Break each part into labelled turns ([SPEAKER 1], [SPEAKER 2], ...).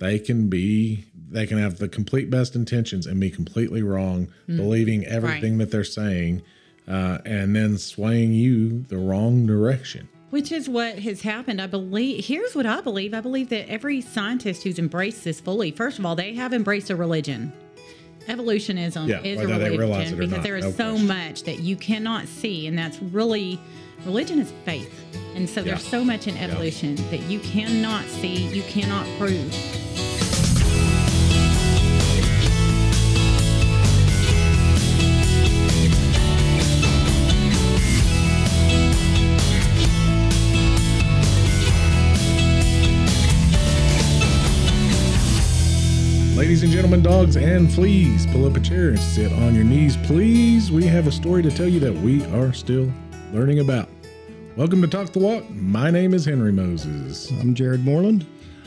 [SPEAKER 1] they can be they can have the complete best intentions and be completely wrong, believing everything that they're saying, uh, and then swaying you the wrong direction.
[SPEAKER 2] Which is what has happened. I believe, here's what I believe I believe that every scientist who's embraced this fully, first of all, they have embraced a religion. Evolutionism
[SPEAKER 1] Yeah,
[SPEAKER 2] is a
[SPEAKER 1] whether they realize
[SPEAKER 2] religion because
[SPEAKER 1] not,
[SPEAKER 2] there is
[SPEAKER 1] no
[SPEAKER 2] so much that you cannot see, and that's really religion is faith. And so there's so much in evolution that you cannot see, you cannot prove.
[SPEAKER 1] Ladies and gentlemen, dogs and fleas, pull up a chair and sit on your knees, please. We have a story to tell you that we are still learning about. Welcome to Talk the Walk. My name is Henry Moses.
[SPEAKER 3] I'm Jared Moreland.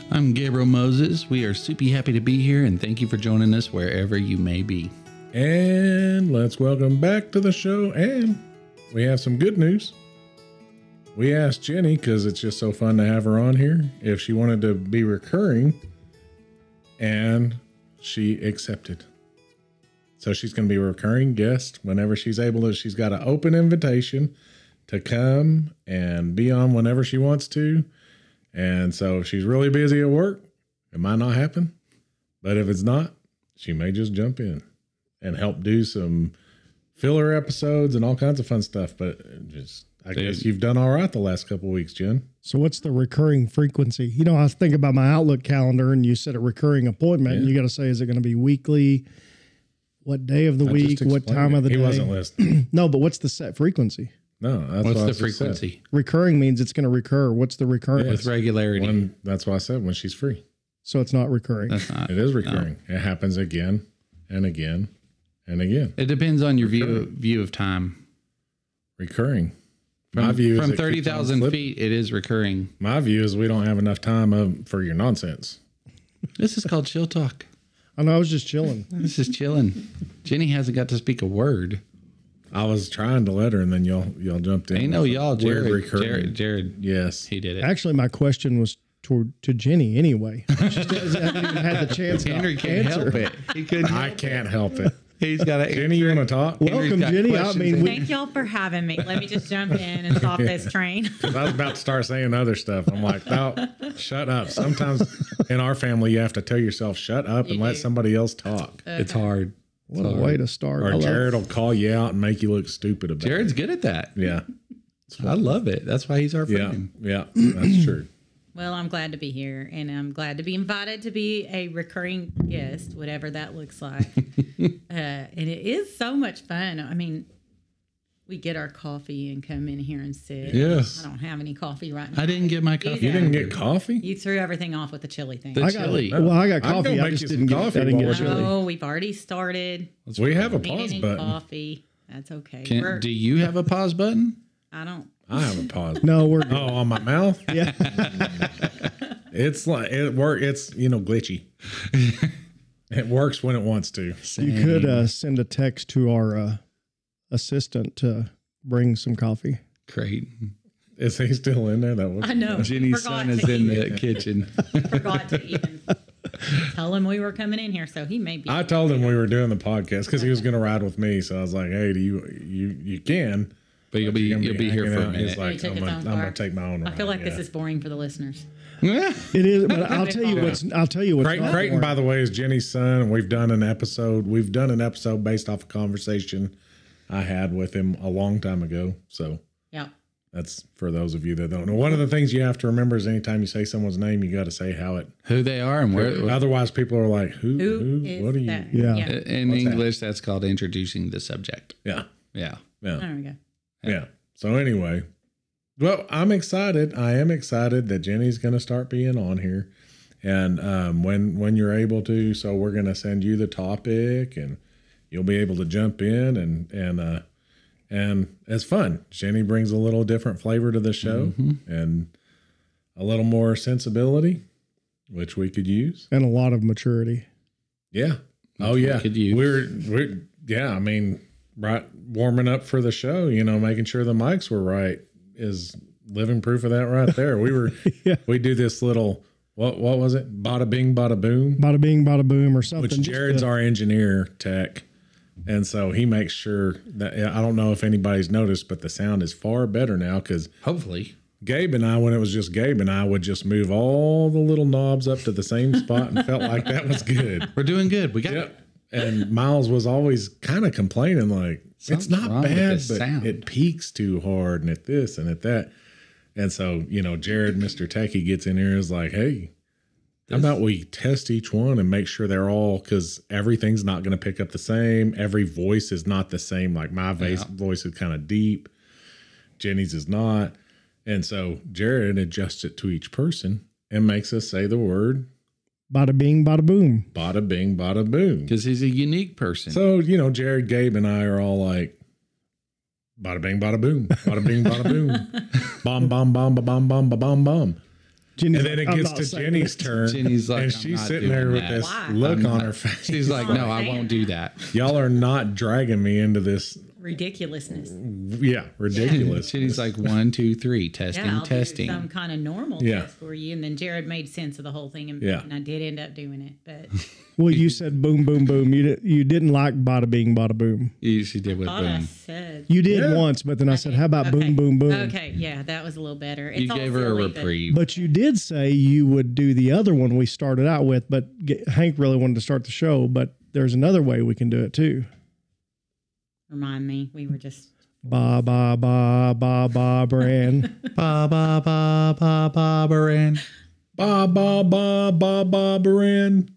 [SPEAKER 4] I'm Gabriel Moses. We are super happy to be here and thank you for joining us wherever you may be.
[SPEAKER 1] And let's welcome back to the show. And we have some good news. We asked Jenny, because it's just so fun to have her on here, if she wanted to be recurring, and she accepted. So she's going to be a recurring guest whenever she's able to. She's got an open invitation to come and be on whenever she wants to. And so if she's really busy at work, it might not happen. But if it's not, she may just jump in and help do some filler episodes and all kinds of fun stuff. But just, I guess you've done all right the last couple of weeks, Jen.
[SPEAKER 3] So, what's the recurring frequency? You know, I was thinking about my Outlook calendar, and you said a recurring appointment. And you got to say, is it going to be weekly? What day of the
[SPEAKER 1] I
[SPEAKER 3] week? What time
[SPEAKER 1] it.
[SPEAKER 3] of the
[SPEAKER 1] he
[SPEAKER 3] day?
[SPEAKER 1] wasn't listening.
[SPEAKER 3] No, but what's the set frequency?
[SPEAKER 1] No, that's
[SPEAKER 4] What's
[SPEAKER 1] what I
[SPEAKER 4] the
[SPEAKER 1] said.
[SPEAKER 4] frequency?
[SPEAKER 3] Recurring means it's going to recur. What's the recurring?
[SPEAKER 4] With regularity.
[SPEAKER 1] When that's why I said when she's free.
[SPEAKER 3] So it's not recurring.
[SPEAKER 4] That's not.
[SPEAKER 1] It is recurring. It happens again and again and again.
[SPEAKER 4] It depends on your view view of time.
[SPEAKER 1] Recurring.
[SPEAKER 4] From,
[SPEAKER 1] my view is
[SPEAKER 4] from
[SPEAKER 1] it keeps on
[SPEAKER 4] thirty thousand
[SPEAKER 1] flipping.
[SPEAKER 4] feet, it is recurring.
[SPEAKER 1] My view is we don't have enough time of, for your nonsense.
[SPEAKER 4] This is called chill talk.
[SPEAKER 3] I know. I was just chilling.
[SPEAKER 4] This is chilling. Jenny hasn't got to speak a word.
[SPEAKER 1] I was trying to let her, and then y'all y'all jumped in.
[SPEAKER 4] Ain't no y'all, Jared. Jared, Jared,
[SPEAKER 1] Yes.
[SPEAKER 4] he did it.
[SPEAKER 3] Actually, my question was toward to Jenny anyway. She hasn't even had the chance to
[SPEAKER 4] Henry can't
[SPEAKER 3] answer.
[SPEAKER 4] help it. He couldn't.
[SPEAKER 1] I can't help it.
[SPEAKER 4] He's got to.
[SPEAKER 1] Jenny, you want to talk?
[SPEAKER 3] Welcome,
[SPEAKER 4] got
[SPEAKER 3] Jenny. I
[SPEAKER 4] questions
[SPEAKER 3] mean,
[SPEAKER 4] in
[SPEAKER 3] we,
[SPEAKER 2] Thank y'all for having me. Let me just jump in and stop this train.
[SPEAKER 1] I was about to start saying other stuff. I'm like, no, shut up. Sometimes in our family, you have to tell yourself, shut up and
[SPEAKER 2] You
[SPEAKER 1] let somebody else talk.
[SPEAKER 4] It's hard.
[SPEAKER 3] What a way to start. I
[SPEAKER 1] Or
[SPEAKER 3] love-
[SPEAKER 1] Jared will call you out and make you look stupid about
[SPEAKER 4] Jared's
[SPEAKER 1] it.
[SPEAKER 4] Jared's good at that.
[SPEAKER 1] Yeah.
[SPEAKER 4] I love it. That's why he's our
[SPEAKER 1] Yeah.
[SPEAKER 4] friend.
[SPEAKER 1] Yeah. That's true.
[SPEAKER 2] Well, I'm glad to be here, and I'm glad to be invited to be a recurring guest, whatever that looks like. uh, and it is so much fun. I mean, we get our coffee and come in here and sit.
[SPEAKER 4] Yes.
[SPEAKER 2] I don't have any coffee right now.
[SPEAKER 4] I didn't get my coffee.
[SPEAKER 1] You didn't get coffee?
[SPEAKER 2] You threw everything off with the chili thing.
[SPEAKER 4] The
[SPEAKER 3] I got,
[SPEAKER 4] chili.
[SPEAKER 3] well, I got coffee. I
[SPEAKER 1] make
[SPEAKER 3] just didn't
[SPEAKER 1] some
[SPEAKER 3] get.
[SPEAKER 1] coffee
[SPEAKER 3] I didn't get
[SPEAKER 1] we're
[SPEAKER 3] chili.
[SPEAKER 2] Oh, we've already started
[SPEAKER 1] We have a pause button.
[SPEAKER 2] coffee. That's okay.
[SPEAKER 4] Can,
[SPEAKER 2] We're-
[SPEAKER 4] do you have a pause button?
[SPEAKER 2] I don't.
[SPEAKER 1] I have a pause.
[SPEAKER 3] No, we're
[SPEAKER 1] Oh, on my mouth?
[SPEAKER 3] yeah.
[SPEAKER 1] It's like it work. It's you know glitchy. it works when it wants to.
[SPEAKER 3] You could uh, send a text to our uh, assistant to bring some coffee.
[SPEAKER 4] Great.
[SPEAKER 1] Is he still in there? That was.
[SPEAKER 2] I know.
[SPEAKER 4] Jenny's
[SPEAKER 2] Forgot
[SPEAKER 4] son is
[SPEAKER 2] to
[SPEAKER 4] in
[SPEAKER 2] even-
[SPEAKER 4] the kitchen.
[SPEAKER 2] forgot to even tell him we were coming in here, so he may be.
[SPEAKER 1] I told him we were doing the podcast because he was going to ride with me. So I was like, "Hey, do you you you can?"
[SPEAKER 4] But you'll be
[SPEAKER 1] You're gonna
[SPEAKER 4] you'll be here
[SPEAKER 1] hanging
[SPEAKER 4] for a
[SPEAKER 1] out. He's
[SPEAKER 4] minute.
[SPEAKER 1] like,
[SPEAKER 2] He took
[SPEAKER 1] I'm
[SPEAKER 2] his
[SPEAKER 1] gonna, I'm gonna
[SPEAKER 2] car.
[SPEAKER 1] take my own.
[SPEAKER 2] I feel
[SPEAKER 1] ride,
[SPEAKER 2] like this is boring for the listeners.
[SPEAKER 3] It is, but I'll tell you what's. I'll tell you what's.
[SPEAKER 1] Creighton,
[SPEAKER 3] not
[SPEAKER 1] Creighton,
[SPEAKER 3] boring.
[SPEAKER 1] by the way, is Jenny's son, and we've done an episode. We've done an episode based off a conversation I had with him a long time ago. So
[SPEAKER 2] Yeah.
[SPEAKER 1] that's for those of you that don't know. One of the things you have to remember is anytime you say someone's name, you got to say how it.
[SPEAKER 4] Who they are and where.
[SPEAKER 1] Otherwise, people are like, "Who?
[SPEAKER 2] Who
[SPEAKER 1] who
[SPEAKER 2] is
[SPEAKER 1] what are you?"
[SPEAKER 2] that?
[SPEAKER 3] Yeah.
[SPEAKER 4] in
[SPEAKER 1] What's that?
[SPEAKER 4] English, that's called introducing the subject.
[SPEAKER 1] Yeah,
[SPEAKER 4] Yeah.
[SPEAKER 1] yeah.
[SPEAKER 2] There we go.
[SPEAKER 1] Yeah. So anyway, well, I'm excited. I am excited that Jenny's going to start being on here, and um, when when you're able to, so we're going to send you the topic, and you'll be able to jump in and and uh, and it's fun. Jenny brings a little different flavor to the show and a little more sensibility, which we could use.
[SPEAKER 3] and a lot of maturity.
[SPEAKER 1] Yeah. Oh
[SPEAKER 4] we
[SPEAKER 1] yeah.
[SPEAKER 4] could use.
[SPEAKER 1] We're we're yeah. I mean, right, warming up for the show. You know, making sure the mics were right is living proof of that right there. We were
[SPEAKER 3] Yeah.
[SPEAKER 1] we do this little what what was it? Bada bing, bada boom.
[SPEAKER 3] Bada bing, bada boom, or something.
[SPEAKER 1] Which Jared's
[SPEAKER 3] to-
[SPEAKER 1] our engineer tech, and so he makes sure that I don't know if anybody's noticed, but the sound is far better now because
[SPEAKER 4] Hopefully.
[SPEAKER 1] Gabe and I, when it was just Gabe and I, would just move all the little knobs up to the same spot and felt like that was good.
[SPEAKER 4] We're doing good. We got
[SPEAKER 1] Yep. And Miles was always kind of complaining, like,
[SPEAKER 4] Something's
[SPEAKER 1] it's not bad, but
[SPEAKER 4] sound."
[SPEAKER 1] it peaks too hard and at this and at that. And so, you know, Jared, Mr. Techie, gets in here and is like, hey, how about we test each one and make sure they're all because everything's not going to pick up the same. Every voice is not the same. Like my voice, voice is kind of deep, Jenny's is not. And so Jared adjusts it to each person and makes us say the word
[SPEAKER 3] bada bing, bada boom.
[SPEAKER 1] bada bing, bada boom.
[SPEAKER 4] because he's a unique person.
[SPEAKER 1] So, you know, Jared, Gabe, and I are all like, bada bing, bada boom, bada bing, bada boom, bomb, bomb, bomb, ba bomb, bomb, ba bomb, bomb.
[SPEAKER 3] Jenny's
[SPEAKER 1] And then it
[SPEAKER 3] like, "I'm
[SPEAKER 1] gets to Jenny's
[SPEAKER 3] that."
[SPEAKER 1] turn.
[SPEAKER 4] Jenny's like,
[SPEAKER 1] and she's sitting there with
[SPEAKER 4] that."
[SPEAKER 1] this
[SPEAKER 2] Why?
[SPEAKER 1] look
[SPEAKER 4] I'm
[SPEAKER 1] on
[SPEAKER 4] not-
[SPEAKER 1] her face.
[SPEAKER 4] She's like,
[SPEAKER 2] Oh,
[SPEAKER 4] no, I won't do that.
[SPEAKER 1] Y'all are not dragging me into this,
[SPEAKER 2] Ridiculousness.
[SPEAKER 1] yeah, ridiculous.
[SPEAKER 4] Jenny's like, one, two, three, testing,
[SPEAKER 2] Yeah, I'll
[SPEAKER 4] testing.
[SPEAKER 2] do some kind of normal
[SPEAKER 1] Yeah.
[SPEAKER 2] test for you. And then Jared made sense of the whole thing, and,
[SPEAKER 1] Yeah.
[SPEAKER 2] and I did end up doing it. But
[SPEAKER 3] Well, you said boom, boom, boom. You, di- you didn't like bada bing, bada boom.
[SPEAKER 4] You- she did with
[SPEAKER 2] I thought I
[SPEAKER 4] boom.
[SPEAKER 2] said
[SPEAKER 3] You did
[SPEAKER 1] Yeah.
[SPEAKER 3] once, but then I said, how about
[SPEAKER 2] okay.
[SPEAKER 3] boom, boom, boom?
[SPEAKER 2] Okay, yeah, that was a little better. It's
[SPEAKER 4] You
[SPEAKER 2] all
[SPEAKER 4] gave her a
[SPEAKER 2] silly, but-
[SPEAKER 4] reprieve.
[SPEAKER 3] But you did say you would do the other one we started out with, but G- Hank really wanted to start the show. But there's another way we can do it too.
[SPEAKER 2] Remind me, we were just
[SPEAKER 3] Ba ba ba ba ba brand.
[SPEAKER 4] ba ba ba ba ba Baran.
[SPEAKER 1] Ba ba ba ba ba Baran.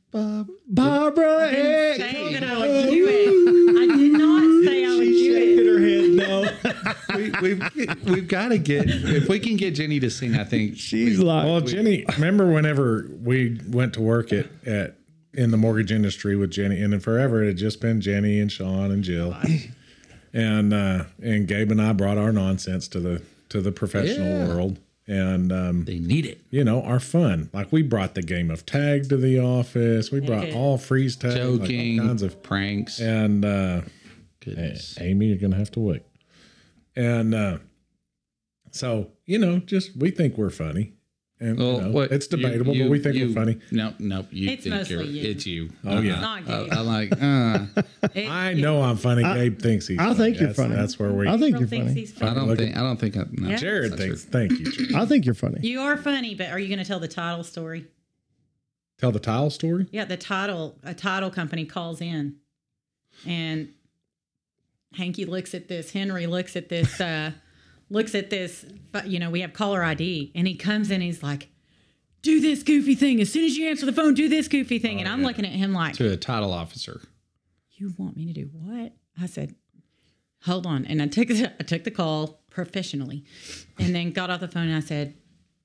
[SPEAKER 3] Barbara.
[SPEAKER 2] saying that I would do it. I did not say I would do it.
[SPEAKER 3] her head no.
[SPEAKER 4] we, we've we've got to get if we can get Jenny to sing. I think
[SPEAKER 3] She's like,
[SPEAKER 1] Well, Jenny, remember whenever we went to work at, at in the mortgage industry with Jenny, and then forever it had just been Jenny and Sean and Jill, and uh, and Gabe and I brought our nonsense to the to the professional
[SPEAKER 4] Yeah.
[SPEAKER 1] world, and um,
[SPEAKER 4] they need it.
[SPEAKER 1] you know our fun. Like we brought the game of tag to the office. We brought
[SPEAKER 2] Okay.
[SPEAKER 1] all freeze tag, like all kinds of,
[SPEAKER 4] pranks.
[SPEAKER 1] and uh,
[SPEAKER 4] Goodness.
[SPEAKER 1] Amy, you're gonna have to wait. And uh, so you know, just we think we're funny, and you
[SPEAKER 4] Well,
[SPEAKER 1] know,
[SPEAKER 4] what-
[SPEAKER 1] it's debatable,
[SPEAKER 4] you-
[SPEAKER 1] but we think
[SPEAKER 4] you-
[SPEAKER 1] we're funny.
[SPEAKER 4] No, no, you
[SPEAKER 2] It's
[SPEAKER 4] think you're,
[SPEAKER 2] you.
[SPEAKER 4] it's you.
[SPEAKER 1] Oh, yeah.
[SPEAKER 2] It's not Gabe.
[SPEAKER 4] I, I like. Uh,
[SPEAKER 2] It-
[SPEAKER 1] I know I'm funny. Gabe thinks he's.
[SPEAKER 3] I
[SPEAKER 1] funny.
[SPEAKER 3] think you're
[SPEAKER 1] That's-
[SPEAKER 3] funny.
[SPEAKER 1] That's where we.
[SPEAKER 3] I think you're
[SPEAKER 2] thinks
[SPEAKER 3] funny.
[SPEAKER 2] he's
[SPEAKER 4] I don't
[SPEAKER 1] Look
[SPEAKER 4] think. I don't think. I, no.
[SPEAKER 2] Yeah.
[SPEAKER 1] Jared thinks.
[SPEAKER 4] true.
[SPEAKER 1] Thank you. Jared.
[SPEAKER 3] I think you're funny.
[SPEAKER 2] You are funny, but are you going to tell the title story?
[SPEAKER 1] Tell the tile story.
[SPEAKER 2] Yeah, the title a title company calls in, and Hanky looks at this. Henry looks at this. Looks at this. but, You know, we have caller ID, and he comes in. He's like, "Do this goofy thing as soon as you answer the phone. Do this goofy thing." and oh, I'm looking at him like,
[SPEAKER 4] To a title officer.
[SPEAKER 2] "You want me to do what?" I said, "Hold on." And I took the, I took the call professionally, and then got off the phone. and I said,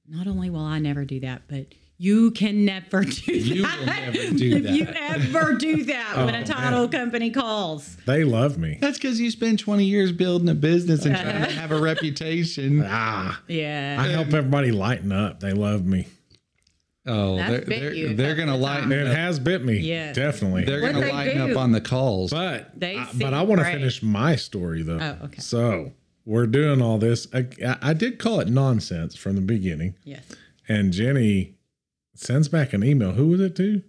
[SPEAKER 2] "Not only will I never do that, but." You can never do
[SPEAKER 4] You
[SPEAKER 2] that.
[SPEAKER 4] will never do
[SPEAKER 2] if you
[SPEAKER 4] that.
[SPEAKER 2] ever do that when
[SPEAKER 1] Oh,
[SPEAKER 2] a title company calls.
[SPEAKER 1] They love me.
[SPEAKER 4] That's because you spend 20 years building a business and trying to have a reputation.
[SPEAKER 1] Ah,
[SPEAKER 2] Yeah.
[SPEAKER 1] I help everybody lighten up. They love me.
[SPEAKER 4] Oh,
[SPEAKER 2] That's
[SPEAKER 4] they're, they're, they're going to
[SPEAKER 2] of
[SPEAKER 4] lighten
[SPEAKER 1] It
[SPEAKER 4] up.
[SPEAKER 1] has bit me.
[SPEAKER 2] Yeah.
[SPEAKER 1] definitely.
[SPEAKER 4] They're going to
[SPEAKER 2] they
[SPEAKER 4] lighten
[SPEAKER 2] do?
[SPEAKER 4] up on the calls.
[SPEAKER 1] But
[SPEAKER 2] They
[SPEAKER 1] I, but I want to finish my story though.
[SPEAKER 2] Oh, okay.
[SPEAKER 1] So we're doing all this. I, I did call it nonsense from the beginning,
[SPEAKER 2] yes.
[SPEAKER 1] and Jenny sends back an email. Who was it to?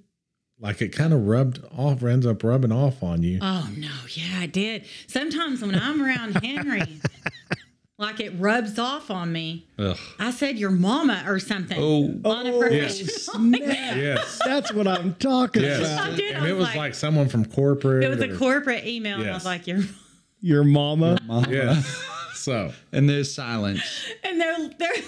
[SPEAKER 1] Like it kind of rubbed off, ends up rubbing off on you.
[SPEAKER 2] Oh no, yeah, I did. Sometimes when I'm around Henry, like it rubs off on me.
[SPEAKER 4] Ugh.
[SPEAKER 2] I said your mama or something.
[SPEAKER 4] Oh.
[SPEAKER 2] on
[SPEAKER 3] Oh,
[SPEAKER 2] professional.
[SPEAKER 1] yes.
[SPEAKER 3] That's what I'm talking
[SPEAKER 1] Yes.
[SPEAKER 3] about.
[SPEAKER 2] I did. I
[SPEAKER 1] And it
[SPEAKER 2] was
[SPEAKER 1] was
[SPEAKER 2] like-
[SPEAKER 1] like, someone from corporate.
[SPEAKER 2] It was a corporate email, and I was
[SPEAKER 1] Yes.
[SPEAKER 2] like, "You're,"
[SPEAKER 3] Your mama.
[SPEAKER 1] Yes. So
[SPEAKER 4] And there's silence.
[SPEAKER 2] and they're they're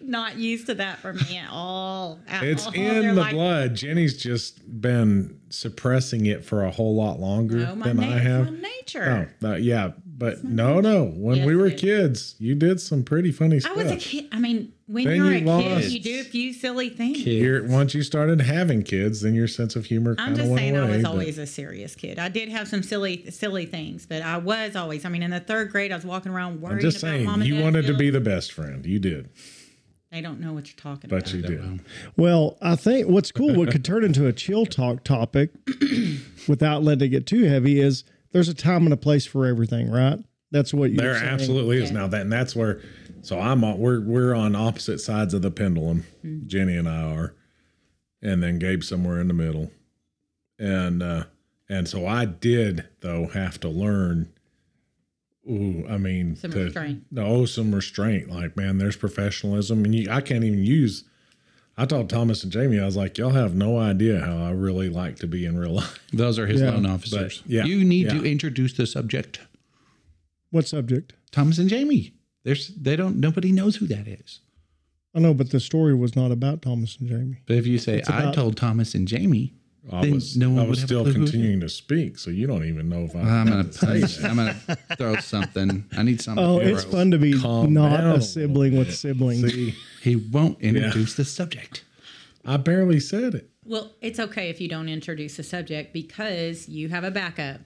[SPEAKER 2] not used to that for me at all. At
[SPEAKER 1] it's
[SPEAKER 2] all.
[SPEAKER 1] in
[SPEAKER 2] They're
[SPEAKER 1] the
[SPEAKER 2] like,
[SPEAKER 1] blood. Jenny's just been suppressing it for a whole lot longer
[SPEAKER 2] oh, No,
[SPEAKER 1] than
[SPEAKER 2] na-
[SPEAKER 1] I have.
[SPEAKER 2] my nature.
[SPEAKER 1] Oh, that- yeah, but no, no. When
[SPEAKER 2] Yes,
[SPEAKER 1] we were kids, you did some pretty funny stuff.
[SPEAKER 2] I was a kid. I mean, when
[SPEAKER 1] Then
[SPEAKER 2] you're
[SPEAKER 1] you
[SPEAKER 2] a
[SPEAKER 1] lost-
[SPEAKER 2] kid, you do a few silly things.
[SPEAKER 1] You're, once you started having kids, then your sense of humor
[SPEAKER 2] I'm
[SPEAKER 1] kind of
[SPEAKER 2] just
[SPEAKER 1] went
[SPEAKER 2] saying
[SPEAKER 1] away.
[SPEAKER 2] I was
[SPEAKER 1] but-
[SPEAKER 2] always a serious kid. I did have some silly silly things, but I was always. I mean, in the third grade, I was walking around worrying
[SPEAKER 1] I'm just
[SPEAKER 2] about
[SPEAKER 1] saying,
[SPEAKER 2] mom and
[SPEAKER 1] you
[SPEAKER 2] dad's
[SPEAKER 1] wanted to be the best friend. You did,
[SPEAKER 2] They don't know what you're talking
[SPEAKER 1] but
[SPEAKER 2] about.
[SPEAKER 1] you did.
[SPEAKER 3] Well, I think what's cool, what could turn into a chill talk topic without letting it get too heavy is there's a time and a place for everything, right? That's what you're
[SPEAKER 1] There
[SPEAKER 3] saying.
[SPEAKER 1] absolutely is now that, and that's where. So I'm on. We're we're on opposite sides of the pendulum.
[SPEAKER 2] Hmm.
[SPEAKER 1] Jenny and I are, and then Gabe somewhere in the middle. And uh and so I did though have to learn ooh, I mean
[SPEAKER 2] Some
[SPEAKER 1] to-
[SPEAKER 2] restraint.
[SPEAKER 1] No, some restraint. Like, man, there's professionalism and you I can't even use I told Thomas and Jamie, I was like, y'all have no idea how I really like to be in real life.
[SPEAKER 4] Those are his
[SPEAKER 3] Yeah.
[SPEAKER 4] loan officers.
[SPEAKER 1] But, yeah,
[SPEAKER 4] you need
[SPEAKER 1] yeah.
[SPEAKER 4] to introduce the subject.
[SPEAKER 3] What subject?
[SPEAKER 4] Thomas and Jamie. There's they don't nobody knows who that is.
[SPEAKER 3] I know, but the story was not about Thomas and Jamie.
[SPEAKER 4] But if you say I
[SPEAKER 3] about-
[SPEAKER 4] told Thomas and Jamie,
[SPEAKER 1] I
[SPEAKER 4] Then
[SPEAKER 1] was,
[SPEAKER 4] no one
[SPEAKER 1] I
[SPEAKER 4] would
[SPEAKER 1] was
[SPEAKER 4] have a
[SPEAKER 1] still
[SPEAKER 4] clue who it
[SPEAKER 1] continuing to speak, so you don't even know if I.
[SPEAKER 4] I'm gonna
[SPEAKER 1] say
[SPEAKER 4] punch. I'm gonna throw something. I need something.
[SPEAKER 3] Oh, it's
[SPEAKER 4] throw.
[SPEAKER 3] fun to be
[SPEAKER 1] Calm
[SPEAKER 3] not
[SPEAKER 1] down a
[SPEAKER 3] a sibling with siblings.
[SPEAKER 1] See,
[SPEAKER 4] He won't introduce the subject.
[SPEAKER 1] I barely said it.
[SPEAKER 2] Well, it's okay if you don't introduce the subject because you have a backup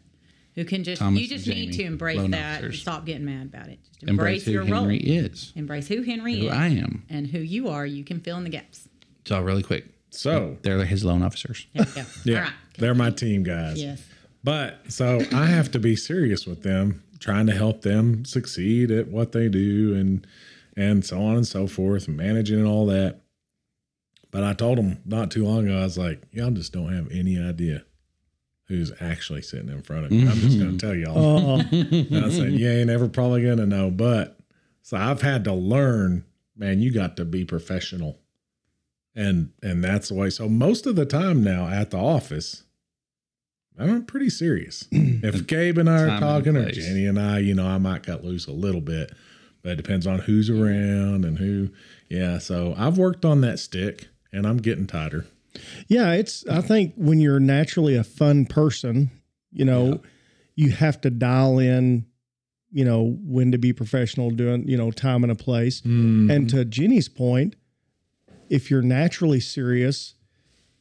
[SPEAKER 2] who can just
[SPEAKER 4] Thomas
[SPEAKER 2] you just
[SPEAKER 4] and
[SPEAKER 2] need
[SPEAKER 4] Jamie,
[SPEAKER 2] to embrace
[SPEAKER 4] loan
[SPEAKER 2] that and
[SPEAKER 4] officers.
[SPEAKER 2] stop getting mad about it. Just
[SPEAKER 4] Embrace
[SPEAKER 2] embrace,
[SPEAKER 4] who
[SPEAKER 2] your
[SPEAKER 4] Henry
[SPEAKER 2] role.
[SPEAKER 4] is,
[SPEAKER 2] Embrace who Henry
[SPEAKER 4] who
[SPEAKER 2] is
[SPEAKER 4] I am.
[SPEAKER 2] and who you are. You can fill in the gaps.
[SPEAKER 4] So really quick,
[SPEAKER 1] So
[SPEAKER 4] they're his loan officers.
[SPEAKER 2] There you go.
[SPEAKER 1] yeah,
[SPEAKER 2] All right.
[SPEAKER 1] they're my team guys.
[SPEAKER 2] Yes.
[SPEAKER 1] But so I have to be serious with them, trying to help them succeed at what they do, and and so on and so forth, and managing and all that. But I told them not too long ago, I was like, y'all just don't have any idea who's actually sitting in front of me. I'm just going to tell y'all.
[SPEAKER 3] Uh-huh.
[SPEAKER 1] And I said, you ain't ever probably going to know. But so I've had to learn, man, you got to be professional. And and that's the way. So most of the time now at the office, I'm pretty serious. if Gabe and I are talking, or. Jenny and I, you know, I might cut loose a little bit, but it depends on who's around and who. Yeah. So I've worked on that stick and I'm getting tighter.
[SPEAKER 3] yeah. It's. I think when you're naturally a fun person, you know, you have to dial in. You know when to be professional, doing you know time and a place. Mm-hmm. And to Jenny's point, if you're naturally serious,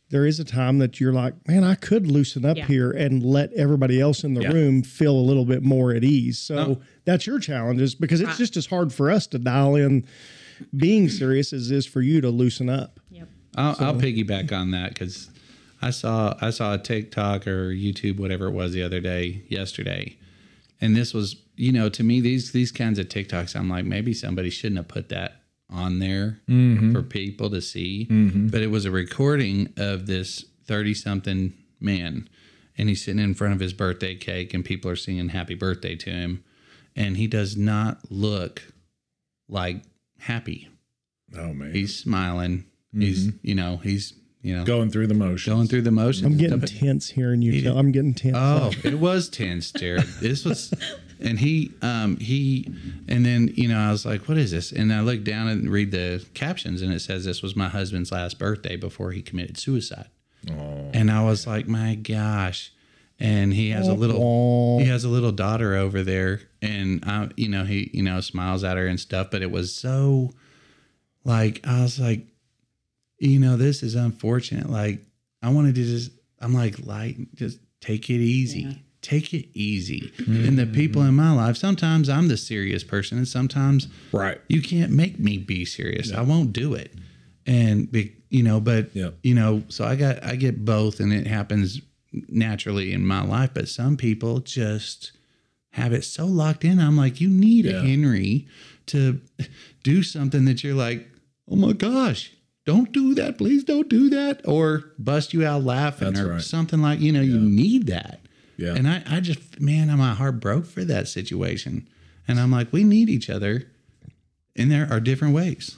[SPEAKER 3] there is a time that you're like, man, I could loosen up
[SPEAKER 2] Yeah.
[SPEAKER 3] here and let everybody else in the
[SPEAKER 1] Yeah.
[SPEAKER 3] room feel a little bit more at ease. So
[SPEAKER 4] No.
[SPEAKER 3] that's your challenge is because it's
[SPEAKER 2] Right.
[SPEAKER 3] just as hard for us to dial in being serious as it is for you to loosen up.
[SPEAKER 2] Yep.
[SPEAKER 4] I'll, I'll piggyback on that because I saw I saw a TikTok or YouTube whatever it was the other day yesterday, and this was you know to me these these kinds of TikToks I'm like maybe somebody shouldn't have put that on there mm-hmm. for people to see, mm-hmm. but it was a recording of this thirty something man, and he's sitting in front of his birthday cake and people are singing happy birthday to him, and he does not look like happy.
[SPEAKER 1] Oh man,
[SPEAKER 4] He's smiling. He's mm-hmm. you know he's you know
[SPEAKER 1] going through the motions.
[SPEAKER 4] going through the motions.
[SPEAKER 3] I'm getting tense hearing you tell. I'm getting tense.
[SPEAKER 4] Oh, it was tense, Jared. This was, and he, um, he, and then you know I was like, "What is this?" And I looked down and read the captions, and it says this was my husband's last birthday before he committed suicide.
[SPEAKER 1] Oh,
[SPEAKER 4] And I was like, "My gosh!" And he has a little, he has a little daughter over there, and I, you know, he, you know, smiles at her and stuff. But it was so, like, I was like, you know, this is unfortunate. Like, I wanted to just, I'm like, like, just take it easy.
[SPEAKER 2] Yeah.
[SPEAKER 4] Take it easy. Mm-hmm. And the people in my life, sometimes I'm the serious person, and sometimes
[SPEAKER 1] right.
[SPEAKER 4] you can't make me be serious. I won't do it. And be, you know, but
[SPEAKER 1] Yep.
[SPEAKER 4] you know, so I got I get both and it happens naturally in my life, but some people just have it so locked in. I'm like, you need
[SPEAKER 1] Yeah.
[SPEAKER 4] a Henry to do something that you're like, "Oh my gosh, don't do that. Please don't do that." Or bust you out laughing
[SPEAKER 1] That's
[SPEAKER 4] or
[SPEAKER 1] right.
[SPEAKER 4] something like, you know, you need that.
[SPEAKER 1] Yeah.
[SPEAKER 4] And I, I just, man, am my heart broke for that situation. And I'm like, we need each other. And there are different ways.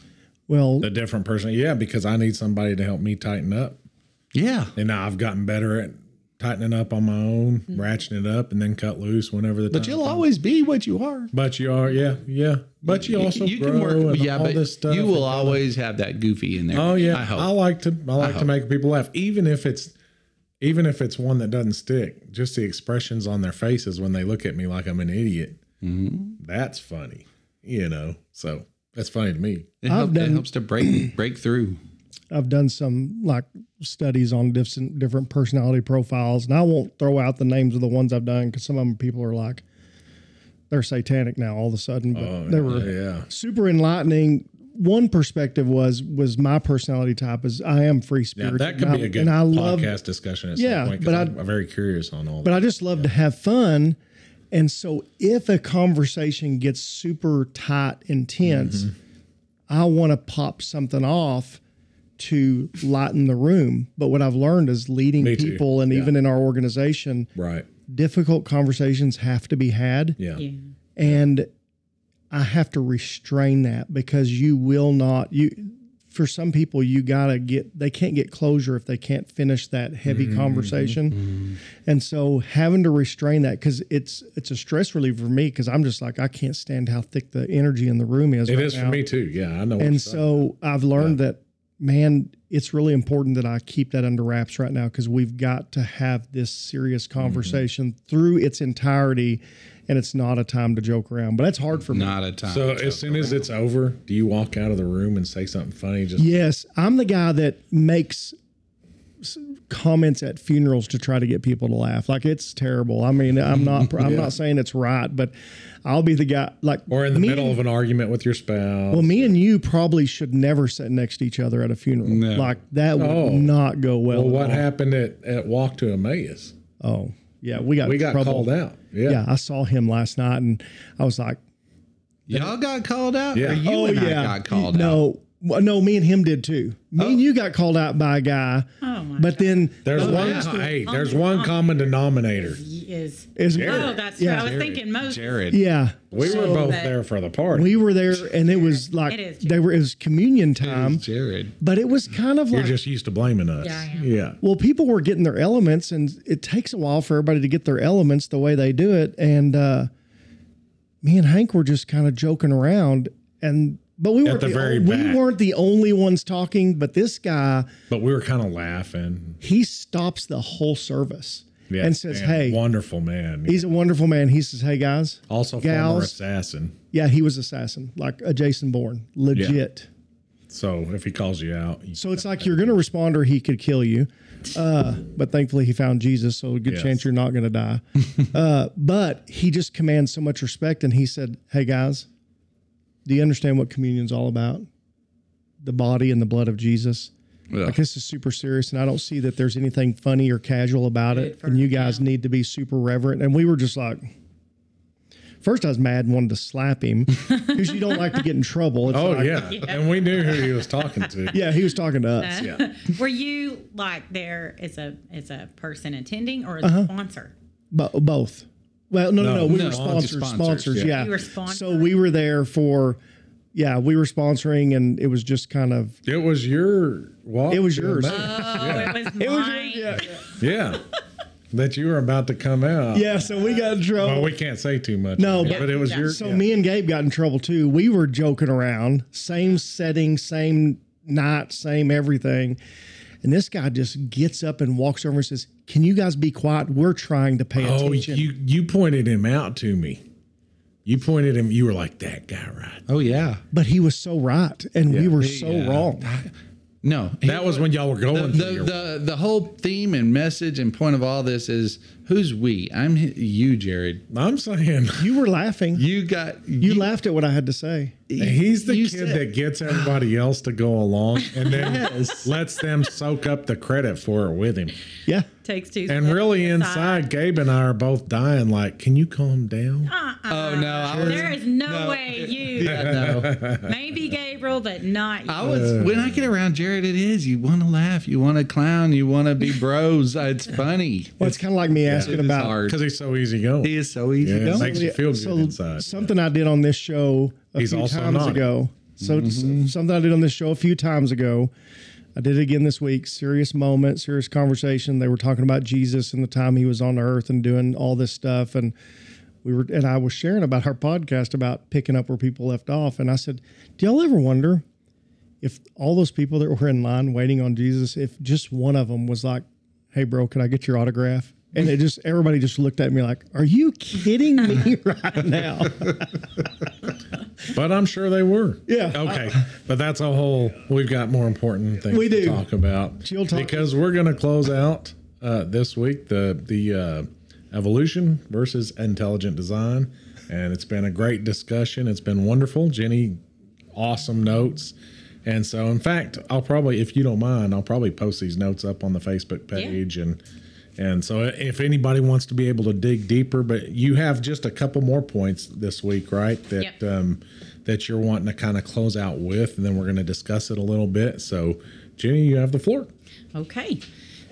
[SPEAKER 3] Well,
[SPEAKER 1] a different person. Yeah, because I need somebody to help me tighten up.
[SPEAKER 4] Yeah.
[SPEAKER 1] And now I've gotten better at tightening up on my own, mm-hmm. ratcheting it up, and then cut loose whenever the
[SPEAKER 4] But
[SPEAKER 1] time
[SPEAKER 4] you'll
[SPEAKER 1] comes.
[SPEAKER 4] always be what you are.
[SPEAKER 1] But you are, yeah, yeah. But you also
[SPEAKER 4] you
[SPEAKER 1] grow
[SPEAKER 4] can work,
[SPEAKER 1] and
[SPEAKER 4] yeah,
[SPEAKER 1] all
[SPEAKER 4] but
[SPEAKER 1] this stuff.
[SPEAKER 4] you will always have that goofy in there.
[SPEAKER 1] Oh yeah,
[SPEAKER 4] I
[SPEAKER 1] I, like to. I like to make people laugh, even if it's, even if it's one that doesn't stick. Just the expressions on their faces when they look at me like I'm an idiot.
[SPEAKER 4] Mm-hmm.
[SPEAKER 1] That's funny, you know. So that's funny to me.
[SPEAKER 4] it,
[SPEAKER 3] I've
[SPEAKER 4] help, it helps to break break through.
[SPEAKER 3] I've done some like studies on different different personality profiles, and I won't throw out the names of the ones I've done because some of them people are like they're satanic now all of a sudden, but
[SPEAKER 1] Oh,
[SPEAKER 3] they were
[SPEAKER 1] yeah.
[SPEAKER 3] super enlightening. One perspective was was my personality type is I am free
[SPEAKER 1] Yeah, that could
[SPEAKER 3] and
[SPEAKER 1] be
[SPEAKER 3] I-
[SPEAKER 1] a good
[SPEAKER 3] and I love
[SPEAKER 1] podcast discussion at
[SPEAKER 3] Yeah,
[SPEAKER 1] some point.
[SPEAKER 3] but
[SPEAKER 1] But
[SPEAKER 3] I-
[SPEAKER 1] I'm, I'm very curious on all
[SPEAKER 3] but
[SPEAKER 1] that.
[SPEAKER 3] I just love to have fun. And so if a conversation gets super tight, intense,
[SPEAKER 1] Mm-hmm.
[SPEAKER 3] I want to pop something off to lighten the room. But what I've learned is leading
[SPEAKER 1] Me too.
[SPEAKER 3] people, and
[SPEAKER 1] Yeah.
[SPEAKER 3] even in our organization,
[SPEAKER 1] Right.
[SPEAKER 3] difficult conversations have to be had.
[SPEAKER 1] Yeah.
[SPEAKER 2] Yeah.
[SPEAKER 3] and I have to restrain that because you will not you for some people you got to get they can't get closure if they can't finish that heavy
[SPEAKER 1] Mm-hmm.
[SPEAKER 3] conversation. And so having to restrain that cuz it's it's a stress reliever for me cuz I'm just like I can't stand how thick the energy in the room is
[SPEAKER 1] It
[SPEAKER 3] right
[SPEAKER 1] is for me too. Yeah, I know.
[SPEAKER 3] And
[SPEAKER 1] you're saying.
[SPEAKER 3] so I've learned that man it's really important that I keep that under wraps right now cuz we've got to have this serious
[SPEAKER 1] Mm-hmm.
[SPEAKER 3] conversation through its entirety and it's not a time to joke around. But that's hard for me.
[SPEAKER 4] Not a time.
[SPEAKER 1] So
[SPEAKER 4] to
[SPEAKER 1] as soon as it's over, do you walk out of the room and say something funny? Just
[SPEAKER 3] Yes, I'm the guy that makes comments at funerals to try to get people to laugh. Like it's terrible. I mean, I'm not I'm not saying it's right, but I'll be the guy like
[SPEAKER 1] or in the middle
[SPEAKER 3] and-
[SPEAKER 1] of an argument with your spouse.
[SPEAKER 3] Well, me and you probably should never sit next to each other at a funeral.
[SPEAKER 4] No.
[SPEAKER 3] Like that would
[SPEAKER 1] Oh.
[SPEAKER 3] not go well.
[SPEAKER 1] well,
[SPEAKER 3] at
[SPEAKER 1] what
[SPEAKER 3] all.
[SPEAKER 1] happened at, at Walk to Emmaus?
[SPEAKER 3] Oh, yeah, we got
[SPEAKER 1] We got
[SPEAKER 3] trouble.
[SPEAKER 1] called out. Yeah.
[SPEAKER 3] Yeah, I saw him last night, and I was like,
[SPEAKER 4] y'all got called out.
[SPEAKER 1] Yeah.
[SPEAKER 4] Or you
[SPEAKER 3] "Oh
[SPEAKER 4] and
[SPEAKER 3] yeah,
[SPEAKER 4] I got called out.
[SPEAKER 3] no, well, no, me and him did too. Me and oh. you got called out by a guy,
[SPEAKER 2] Oh my
[SPEAKER 3] but then
[SPEAKER 1] There's
[SPEAKER 2] Oh,
[SPEAKER 1] one.
[SPEAKER 2] yeah.
[SPEAKER 1] Hey, there's one common denominator.
[SPEAKER 2] Is
[SPEAKER 3] is
[SPEAKER 2] oh that's
[SPEAKER 3] Yeah.
[SPEAKER 2] I was
[SPEAKER 4] Jared,
[SPEAKER 2] thinking most
[SPEAKER 4] Jared.
[SPEAKER 3] yeah,
[SPEAKER 1] We were both there for the party.
[SPEAKER 3] we were there, and it was like
[SPEAKER 2] It is
[SPEAKER 3] they were. It was communion time,
[SPEAKER 4] Jared.
[SPEAKER 3] but it was kind of like You're
[SPEAKER 1] just used to blaming us.
[SPEAKER 2] Yeah, I am.
[SPEAKER 1] Yeah.
[SPEAKER 3] well, people were getting their elements, and it takes a while for everybody to get their elements the way they do it. And uh, me and Hank were just kind of joking around, and but we weren't
[SPEAKER 1] the
[SPEAKER 3] the,
[SPEAKER 1] very
[SPEAKER 3] we
[SPEAKER 1] back.
[SPEAKER 3] weren't the only ones talking. But this guy,
[SPEAKER 1] But we were kind of laughing.
[SPEAKER 3] he stops the whole service
[SPEAKER 1] Yeah.
[SPEAKER 3] and says,
[SPEAKER 1] man,
[SPEAKER 3] "Hey."
[SPEAKER 1] wonderful man.
[SPEAKER 3] He's a wonderful man. He says, "Hey guys,
[SPEAKER 1] also former assassin.
[SPEAKER 3] yeah, he was assassin, like a Jason Bourne, legit."
[SPEAKER 1] So if he calls you out, you-
[SPEAKER 3] So it's like you're going to respond or he could kill you. Uh, but thankfully he found Jesus, so a good
[SPEAKER 1] Yes.
[SPEAKER 3] chance you're not going to die. uh, but he just commands so much respect, and he said, "Hey guys, do you understand what communion's all about? The body and the blood of Jesus.
[SPEAKER 4] Yeah.
[SPEAKER 3] Like this is super serious, and I don't see that there's anything funny or casual about it.
[SPEAKER 2] Good
[SPEAKER 3] And you guys
[SPEAKER 2] yeah.
[SPEAKER 3] need to be super reverent." And we were just like. First, I was mad and wanted to slap him because you don't like to get in trouble. It's
[SPEAKER 1] oh
[SPEAKER 3] like-
[SPEAKER 1] yeah. and we knew who he was talking to.
[SPEAKER 3] yeah. He was talking to us.
[SPEAKER 1] Yeah.
[SPEAKER 2] were you like there as a as a person attending or as
[SPEAKER 3] Uh-huh.
[SPEAKER 2] a sponsor?
[SPEAKER 3] Bo- both. Well, no, no,
[SPEAKER 1] No,
[SPEAKER 3] no. We
[SPEAKER 1] no,
[SPEAKER 3] were sponsors.
[SPEAKER 4] sponsors,
[SPEAKER 3] Sponsors,
[SPEAKER 1] yeah.
[SPEAKER 3] yeah.
[SPEAKER 2] You were
[SPEAKER 3] So we were there for, yeah, we were sponsoring, and it was just kind of.
[SPEAKER 1] It was your walk.
[SPEAKER 3] It was yours.
[SPEAKER 1] Emmaus.
[SPEAKER 2] Oh, it was
[SPEAKER 3] It was
[SPEAKER 2] mine.
[SPEAKER 3] yeah.
[SPEAKER 1] yeah. That you were about to come out.
[SPEAKER 3] yeah. So we got in trouble.
[SPEAKER 1] Well, we can't say too much.
[SPEAKER 3] No,
[SPEAKER 1] but,
[SPEAKER 3] but-
[SPEAKER 1] it was
[SPEAKER 2] Yeah.
[SPEAKER 1] your.
[SPEAKER 3] so
[SPEAKER 1] yeah.
[SPEAKER 3] me and Gabe got in trouble too. We were joking around, same setting, same night, same everything. And this guy just gets up and walks over and says, "Can you guys be quiet? We're trying to pay
[SPEAKER 1] Oh,
[SPEAKER 3] attention."
[SPEAKER 1] Oh, you you pointed him out to me. You pointed him. You were like that guy, right?
[SPEAKER 4] Oh yeah.
[SPEAKER 3] but he was so right, and we were
[SPEAKER 4] He,
[SPEAKER 3] so
[SPEAKER 4] uh,
[SPEAKER 3] wrong.
[SPEAKER 4] No,
[SPEAKER 1] That was when y'all were going.
[SPEAKER 4] the,
[SPEAKER 1] through your-
[SPEAKER 4] the the whole theme and message and point of all this is who's we? I'm you, Jared.
[SPEAKER 1] I'm saying
[SPEAKER 3] You were laughing.
[SPEAKER 4] You got
[SPEAKER 3] You laughed at what I had to say.
[SPEAKER 1] he's the
[SPEAKER 4] you
[SPEAKER 1] kid
[SPEAKER 4] said-
[SPEAKER 1] that gets everybody else to go along and then
[SPEAKER 4] Yes.
[SPEAKER 1] lets them soak up the credit for it with him.
[SPEAKER 3] Yeah.
[SPEAKER 2] Takes two.
[SPEAKER 1] And really,
[SPEAKER 2] aside.
[SPEAKER 1] inside, Gabe and I are both dying. Like, can you calm down?
[SPEAKER 2] Uh-uh.
[SPEAKER 4] Oh no, I was,
[SPEAKER 2] There is no,
[SPEAKER 4] no.
[SPEAKER 2] way you.
[SPEAKER 4] yeah, no.
[SPEAKER 2] Maybe Gabriel, but not you.
[SPEAKER 4] I was when I get around Jared. It is you want to laugh, you want to clown, you want to be bros. It's funny.
[SPEAKER 3] Well, it's kind of like me asking about.
[SPEAKER 1] Because he's so easy going.
[SPEAKER 4] He is so easy
[SPEAKER 1] Yeah,
[SPEAKER 4] going.
[SPEAKER 1] makes you feel good
[SPEAKER 3] so
[SPEAKER 1] inside.
[SPEAKER 3] Something I did on this show a
[SPEAKER 1] He's
[SPEAKER 3] few
[SPEAKER 1] also
[SPEAKER 3] times
[SPEAKER 1] naughty.
[SPEAKER 3] ago. So
[SPEAKER 4] Mm-hmm.
[SPEAKER 3] something I did on this show a few times ago. I did it again this week. Serious moment, serious conversation. They were talking about Jesus and the time he was on earth and doing all this stuff. And we were and I was sharing about our podcast about picking up where people left off. And I said, Do y'all ever wonder if all those people that were in line waiting on Jesus, if just one of them was like, Hey bro, can I get your autograph? And it just everybody just looked at me like, Are you kidding me right now?
[SPEAKER 1] But I'm sure they were.
[SPEAKER 3] Yeah.
[SPEAKER 1] Okay. but that's a whole, we've got more important things
[SPEAKER 3] We
[SPEAKER 1] to
[SPEAKER 3] do.
[SPEAKER 1] talk about.
[SPEAKER 3] You'll talk-
[SPEAKER 1] because we're going to close out uh, this week the, the uh, evolution versus intelligent design. And it's been a great discussion. It's been wonderful. Jenny, awesome notes. And so, in fact, I'll probably, if you don't mind, I'll probably post these notes up on the Facebook page and and so if anybody wants to be able to dig deeper, but you have just a couple more points this week, right? That
[SPEAKER 2] Yep.
[SPEAKER 1] um, that you're wanting to kind of close out with, and then we're going to discuss it a little bit. So Jenny, you have the floor.
[SPEAKER 2] Okay.